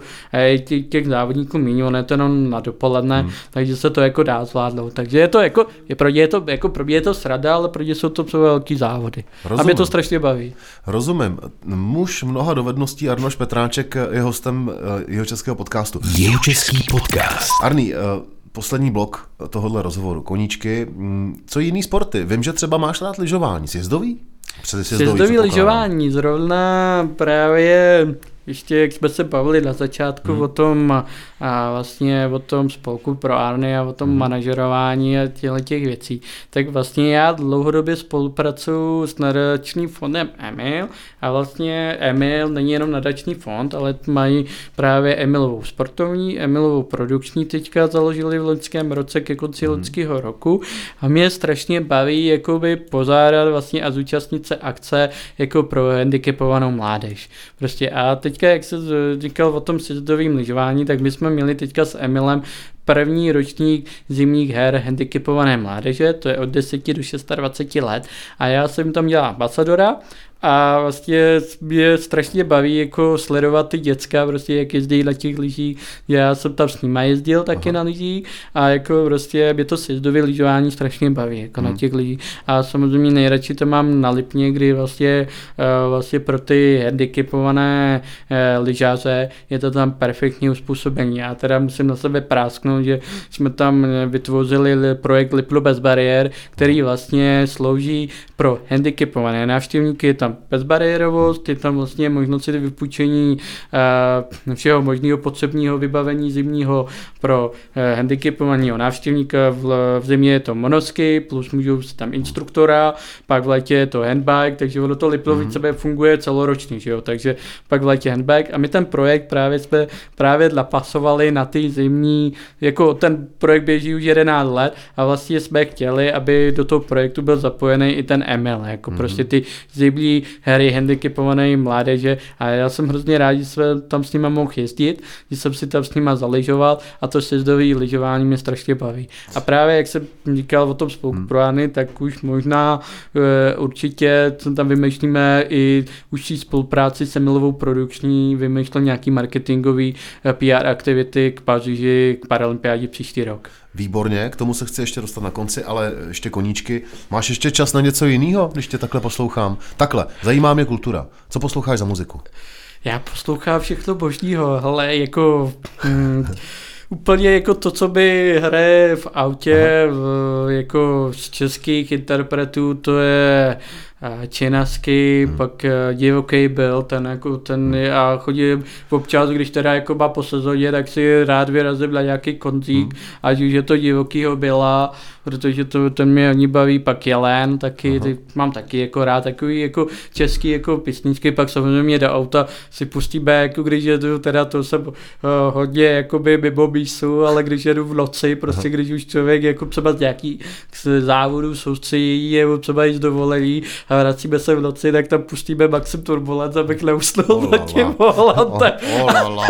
těch, těch závodníků méně, on je to jenom na dopoledne, hmm. takže se to jako dá zvládnout. Takže je to jako, je pro je to, jako pro je to srada, ale pro jsou to jsou velký závody. Rozumím. A mě to strašně baví. Rozumím. Muž mnoha dovedností Arnoš Petráček je hostem eh, jeho českého podcastu. Jeho český podcast. Arný, eh, poslední blok tohohle rozhovoru. Koníčky. Mm, co jiný sporty? Vím, že třeba máš rád lyžování. Sjezdový? Sjezdový lyžování. Zrovna právě ještě jak jsme se bavili na začátku hmm. o tom a vlastně o tom spolku pro Arny a o tom hmm. manažerování a těchto těch věcí, tak vlastně já dlouhodobě spolupracuji s nadačním fondem Emil a vlastně Emil není jenom nadační fond, ale mají právě Emilovou sportovní, Emilovou produkční teďka založili v loňském roce ke konci hmm. loňského roku a mě strašně baví jakoby pozádat vlastně a zúčastnit se akce jako pro handicapovanou mládež. Prostě a teďka, jak se říkal o tom sjezdovém lyžování, tak my jsme měli teďka s Emilem první ročník zimních her handicapované mládeže, to je od 10 do 26 let a já jsem tam dělal ambasadora a vlastně mě strašně baví jako sledovat ty děcka, prostě jak jezdí na těch lyžích. Já jsem tam s nimi jezdil taky Aha. na lyžích a jako prostě mě to sjezdové lyžování strašně baví, jako hmm. na těch lyžích. A samozřejmě nejradši to mám na Lipně, kdy vlastně, uh, vlastně pro ty handicapované uh, lyžaře je to tam perfektní uspůsobení. Já teda musím na sebe prásknout, že jsme tam vytvořili projekt Liplo bez bariér, který vlastně slouží pro handicapované návštěvníky, tam bezbariérovost, je tam vlastně možnost si vypůjčení uh, všeho možného potřebního vybavení zimního pro uh, handicapovaného návštěvníka. V, v zimě je to monosky, plus můžou si tam instruktora, pak v létě je to handbike, takže ono to Liplovice mm-hmm. sebe celoročně, že jo? takže pak v létě handbike a my ten projekt právě jsme právě napasovali na ty zimní, jako ten projekt běží už 11 let a vlastně jsme chtěli, aby do toho projektu byl zapojený i ten ML, jako mm-hmm. prostě ty zimní hry handicapované mládeže a já jsem hrozně rád, že jsem tam s nima mohl jezdit, že jsem si tam s nima zaližoval a to sjezdové lyžování mě strašně baví. A právě jak jsem říkal o tom spolku hmm. pro Jany, tak už možná uh, určitě tam vymýšlíme i užší spolupráci se Milovou produkční, vymýšlel nějaký marketingový uh, PR aktivity k Paříži, k Paralympiádě příští rok. Výborně, k tomu se chci ještě dostat na konci, ale ještě koníčky. Máš ještě čas na něco jiného, když tě takhle poslouchám? Takhle, zajímá mě kultura. Co posloucháš za muziku? Já poslouchám všechno božního, ale jako... Hmm, úplně jako to, co by hraje v autě, v, jako z českých interpretů, to je Činasky, hmm. pak eh, divoký byl, ten jako ten hmm. a chodím občas, když teda jako má po sezóně, tak si rád vyrazím na nějaký koncík, hmm. ať už je to divokýho byla, protože to ten mě ani baví, pak Jelen, taky, ty, mám taky jako rád takový jako český jako písničky, pak samozřejmě do auta si pustíme, jako když jedu, teda to jsem uh, hodně jakoby mimo mísu, ale když jedu v noci, prostě Aha. když už člověk jako třeba z nějaký závodu soustředí, je třeba jít dovolený a vracíme se v noci, tak tam pustíme Maxim Turbulence, abych neusnul oh, za tím volantem. Oh, oh,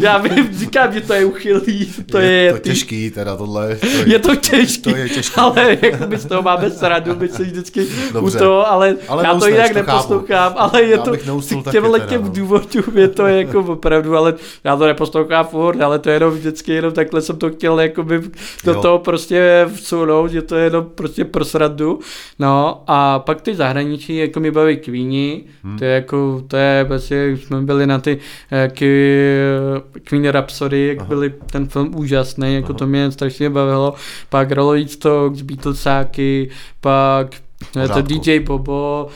Já vím, říkám, že to je uchylný. To je, je to těžký, teda tohle. To je, je to těžký, to je těžký. ale jako my z toho máme sradu, my se vždycky Dobře. u toho, ale, ale já to jinak neposlouchám, ale je to k těm letěm no. důvodům je to jako opravdu, ale já to neposlouchám furt, ale to je jenom vždycky jenom takhle jsem to chtěl jakoby do jo. toho prostě vsunout, že to je jenom prostě pro srandu. No a pak ty zahraničí, jako mi baví Queeni, hmm. to je jako, to je prostě, jsme byli na ty uh, Queen Rhapsody, jak Aha. byli ten film úžasný, jako Aha. to mě strašně bavilo, pak Rolling Stones, Beatlesáky, pak Pořádku. to DJ Bobo,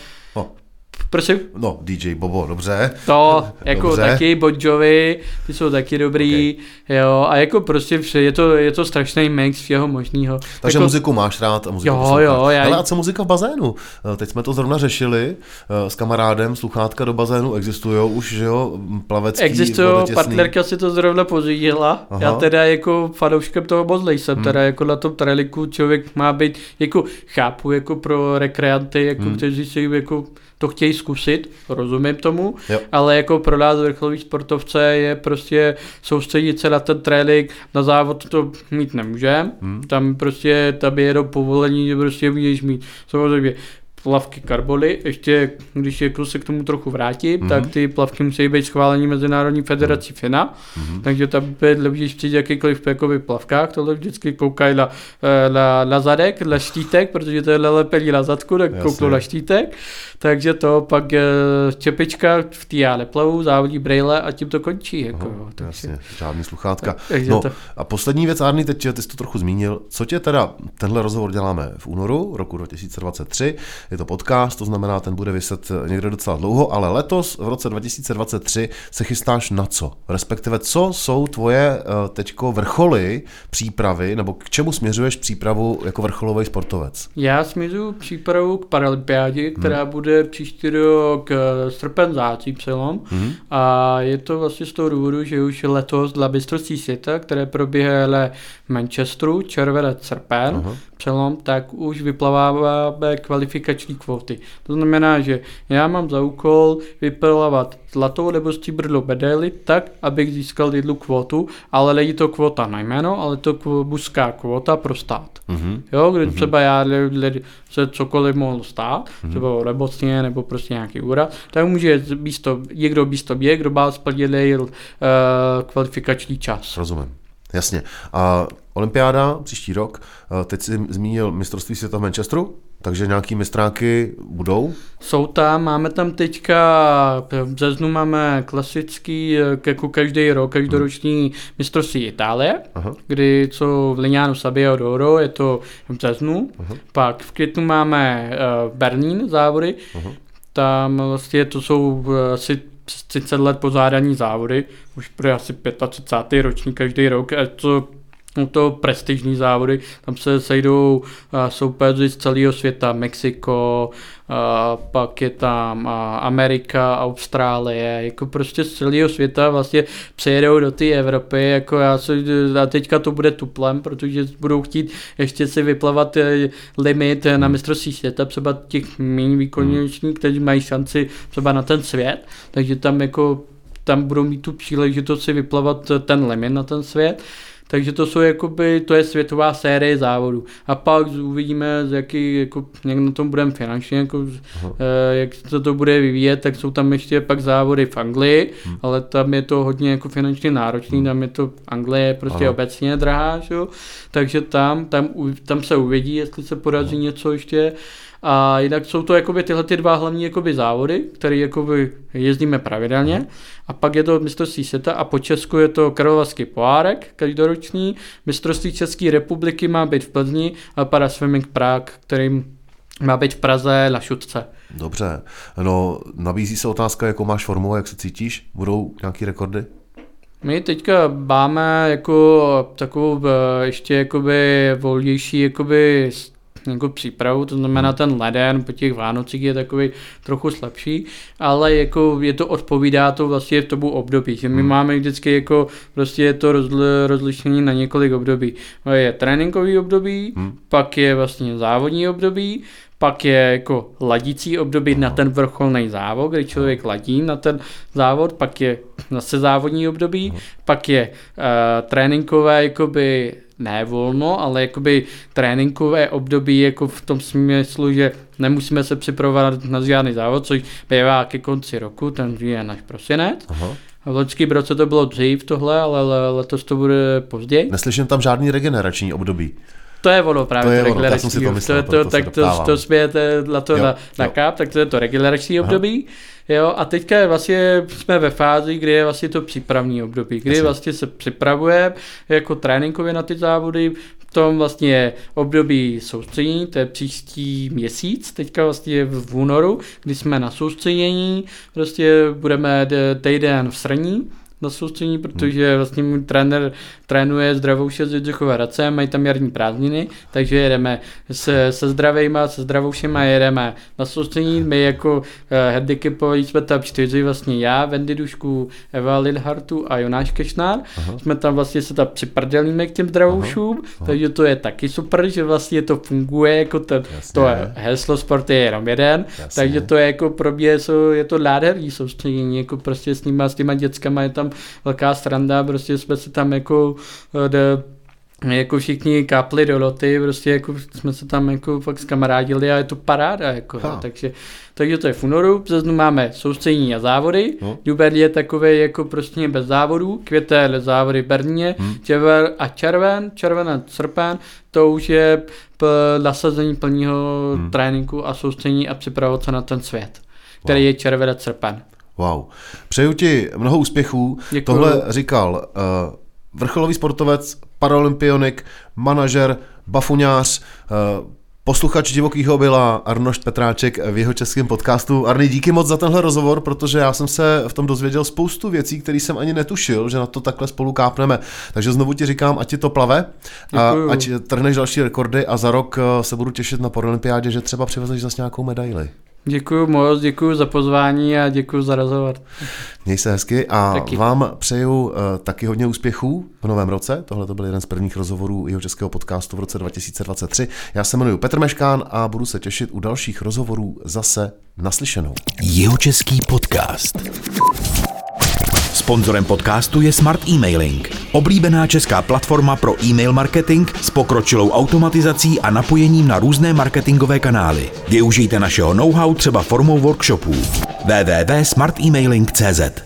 Prosím? No, DJ Bobo, dobře. To, jako Dobře. taky Bon Jovi, ty jsou taky dobrý, okay. jo, a jako prostě vše, je to, je to strašný mix všeho možného. Takže jako, muziku máš rád a muziku Jo, posloucháš. jo, já- Ale a co muzika v bazénu? Eh, Teď jsme to zrovna řešili eh, s kamarádem, sluchátka do bazénu existují už, že jo, plavecký, Existují, partnerka si to zrovna pořídila. Aha. Já teda jako fanouškem toho moc nejsem, hmm. teda jako na tom treliku člověk má být, jako chápu jako pro rekreanty, jako hmm. kteří si jako to chtějí zkusit, rozumím tomu, Jo. ale jako pro nás vrcholový sportovce je prostě soustředit se na ten trénink, na závod to mít nemůžeme, hmm. tam prostě, tam je jenom povolení, že prostě můžeš mít samozřejmě plavky karbony, ještě když jako se k tomu trochu vrátím, mm-hmm. tak ty plavky musí být schválení Mezinárodní federací mm-hmm. FINA, mm-hmm. takže tam můžeš přijít jakýkoliv pekový plavkách, tohle vždycky koukají na, eh, na, na zadek, na štítek, protože to je lelepení na zadku, tak kouknou na štítek, takže to pak eh, čepička, v té já neplavu, závodní brejle a tím to končí. Jako, jo, takže, Jasně, žádný sluchátka. Takže No, to- a poslední věc, Arny, teď ty jsi to trochu zmínil. Co tě teda, tenhle rozhovor děláme v únoru roku 2023, je to podcast, to znamená, ten bude vyset někde docela dlouho, ale letos v roce 2023 se chystáš na co? Respektive, co jsou tvoje eh, teďko vrcholy přípravy, nebo k čemu směřuješ přípravu jako vrcholový sportovec? Já směřuji přípravu k paralympiádě, která hmm. bude příští rok eh, srpen září přelom. Hmm. A je to vlastně z toho důvodu, že už letos dla mistrovství světa, které proběhly v Manchesteru, červenec, srpen, Aha. Přelom, tak už vyplaváváme kvalifikační kvóty. To znamená, že já mám za úkol vyplavat zlatou nebo stříbrnou medaili tak, abych získal jednu kvótu, ale není to kvota na jméno, ale to mužská kvota pro stát. Mhm. Jo, kdy třeba já se cokoliv mohl stát, třeba nemocně nebo prostě nějaký úraz, tak může místo, někdo místo mě, kdo má splněný uh, kvalifikační čas. Rozumím. Jasně. A olympiáda příští rok, teď jsi zmínil mistrovství světa v Manchesteru, takže nějaký mistráky budou? Jsou tam, máme tam teďka, v březnu máme klasický, jako každý rok, každoroční mistrovství Itálie, Aha. kdy jsou v Lignano Sabio d'Oro, je to v březnu, pak v květnu máme uh, Berlín závody, tam vlastně to jsou eh, asi přes 30 let pozádaní závody, už pro asi 35. ročník každý rok, a to jsou to prestižní závody, tam se sejdou uh, soupeři z celého světa, Mexiko, uh, pak je tam uh, Amerika, Austrálie, jako prostě z celého světa vlastně přejedou do té Evropy, jako já se, a teďka to bude tuplem, protože budou chtít ještě si vyplavat eh, limit eh, na mistrovství světa, třeba těch méně výkonečných, kteří mají šanci třeba na ten svět, takže tam jako tam budou mít tu příležitost si vyplavat eh, ten limit na ten svět. Takže to jsou jakoby, to je světová série závodů. A pak uvidíme, z jaký, jako, jak na tom budeme finančně, jako, eh, jak se to bude vyvíjet, tak jsou tam ještě pak závody v Anglii, hmm. ale tam je to hodně jako finančně náročný, tam je to, Anglie prostě Ano. obecně drahá, že jo? takže tam, tam, tam se uvidí, jestli se podaří něco ještě. A jinak jsou to jakoby tyhle ty dva hlavní jakoby závody, které jakoby jezdíme pravidelně. A pak je to mistrovství světa a po Česku je to Karlovarský pohárek každoroční. Mistrovství České republiky má být v Plzni a Paraswimming Prague, který má být v Praze na šutce. Dobře. No, nabízí se otázka, jakou máš formu a jak se cítíš? Budou nějaký rekordy? My teďka máme jako takovou eh, ještě jakoby volnější jakoby jako přípravu, to znamená ten leden po těch Vánocích je takový trochu slabší, ale jako je to odpovídá to vlastně v tomu období, že my máme vždycky jako prostě je to rozli, rozlišení na několik období. Je tréninkový období, pak je vlastně závodní období, pak je jako ladící období na ten vrcholný závod, kdy člověk ladí na ten závod, pak je zase závodní období, pak je uh, tréninkové jakoby ne volno, ale jakoby tréninkové období jako v tom smyslu, že nemusíme se připravovat na žádný závod, což bývá ke konci roku, ten je náš prosinec. Aha. V loňském roce to bylo dřív tohle, ale le- letos to bude později. Neslyším tam žádný regenerační období. To je ono právě, To je to ono, já jsem si to regenerační, myslel, to, to, se tak to, to smějete na to Jo, na, na jo. káp, tak to je to regenerační období. Jo, a teďka je vlastně, jsme ve fázi, kdy je vlastně to přípravní období, kdy Jasně. vlastně se připravuje jako tréninkově na ty závody, tom vlastně je období soustředění, to je příští měsíc, teďka vlastně v únoru, kdy jsme na soustředění, prostě budeme týden v Srní, na soustředění, protože vlastně můj trenér trénuje zdravou šest Jindřichové Hradce, mají tam jarní prázdniny, takže jedeme se, se zdravejma, se zdravoušema jedeme na soustředění, my jako uh, handicapový jsme tam čtyři, vlastně já, Wendy Dušku, Eva Lilhartu a Jonáš Kešnár, Aha. jsme tam vlastně se tam připrdělíme k těm zdravoušům, takže to je taky super, že vlastně to funguje, jako ten, to je, heslo sport je jenom jeden, Jasně. takže to je jako pro mě, je to nádherný soustředění, jako prostě s nima, s těma dětskama je tam velká stranda, prostě jsme se tam jako eh, de, jako všichni kápli do loty, prostě jako jsme se tam jako fakt skamarádili a je to paráda, jako, ha. takže, takže to je v únoru, v březnu máme soustřední a závody, no. Duber je takový jako prostě bez závodů, květel závody v Berlíně, hmm. červen a červen, červen a srpen, to už je p- nasazení plního hmm. tréninku a soustřední a připravovat se na ten svět, který wow. je červenec srpen. Wow. Přeju ti mnoho úspěchů. Děkuju. Tohle říkal uh, vrcholový sportovec, paralympionik, manažer, bafuňář, uh, posluchač divokýho byla Arnošt Petráček v jeho českém podcastu. Arny, díky moc za tenhle rozhovor, protože já jsem se v tom dozvěděl spoustu věcí, které jsem ani netušil, že na to takhle spolu kápneme. Takže znovu ti říkám, ať ti to plave, a ať trhneš další rekordy a za rok eh, se budu těšit na Paralympiádě, že třeba přivezeš zase nějakou medaili. Děkuji moc, děkuji za pozvání a děkuji za rozhovor. Měj se hezky a taky. vám přeju uh, taky hodně úspěchů v novém roce. Tohle to byl jeden z prvních rozhovorů jeho českého podcastu v roce 2023. Já se jmenuji Petr Meškán a budu se těšit u dalších rozhovorů zase naslyšenou. Jeho český podcast. Sponzorem podcastu je Smart Emailing, oblíbená česká platforma pro e-mail marketing s pokročilou automatizací a napojením na různé marketingové kanály. Využijte našeho know-how třeba formou workshopů. www.smartemailing.cz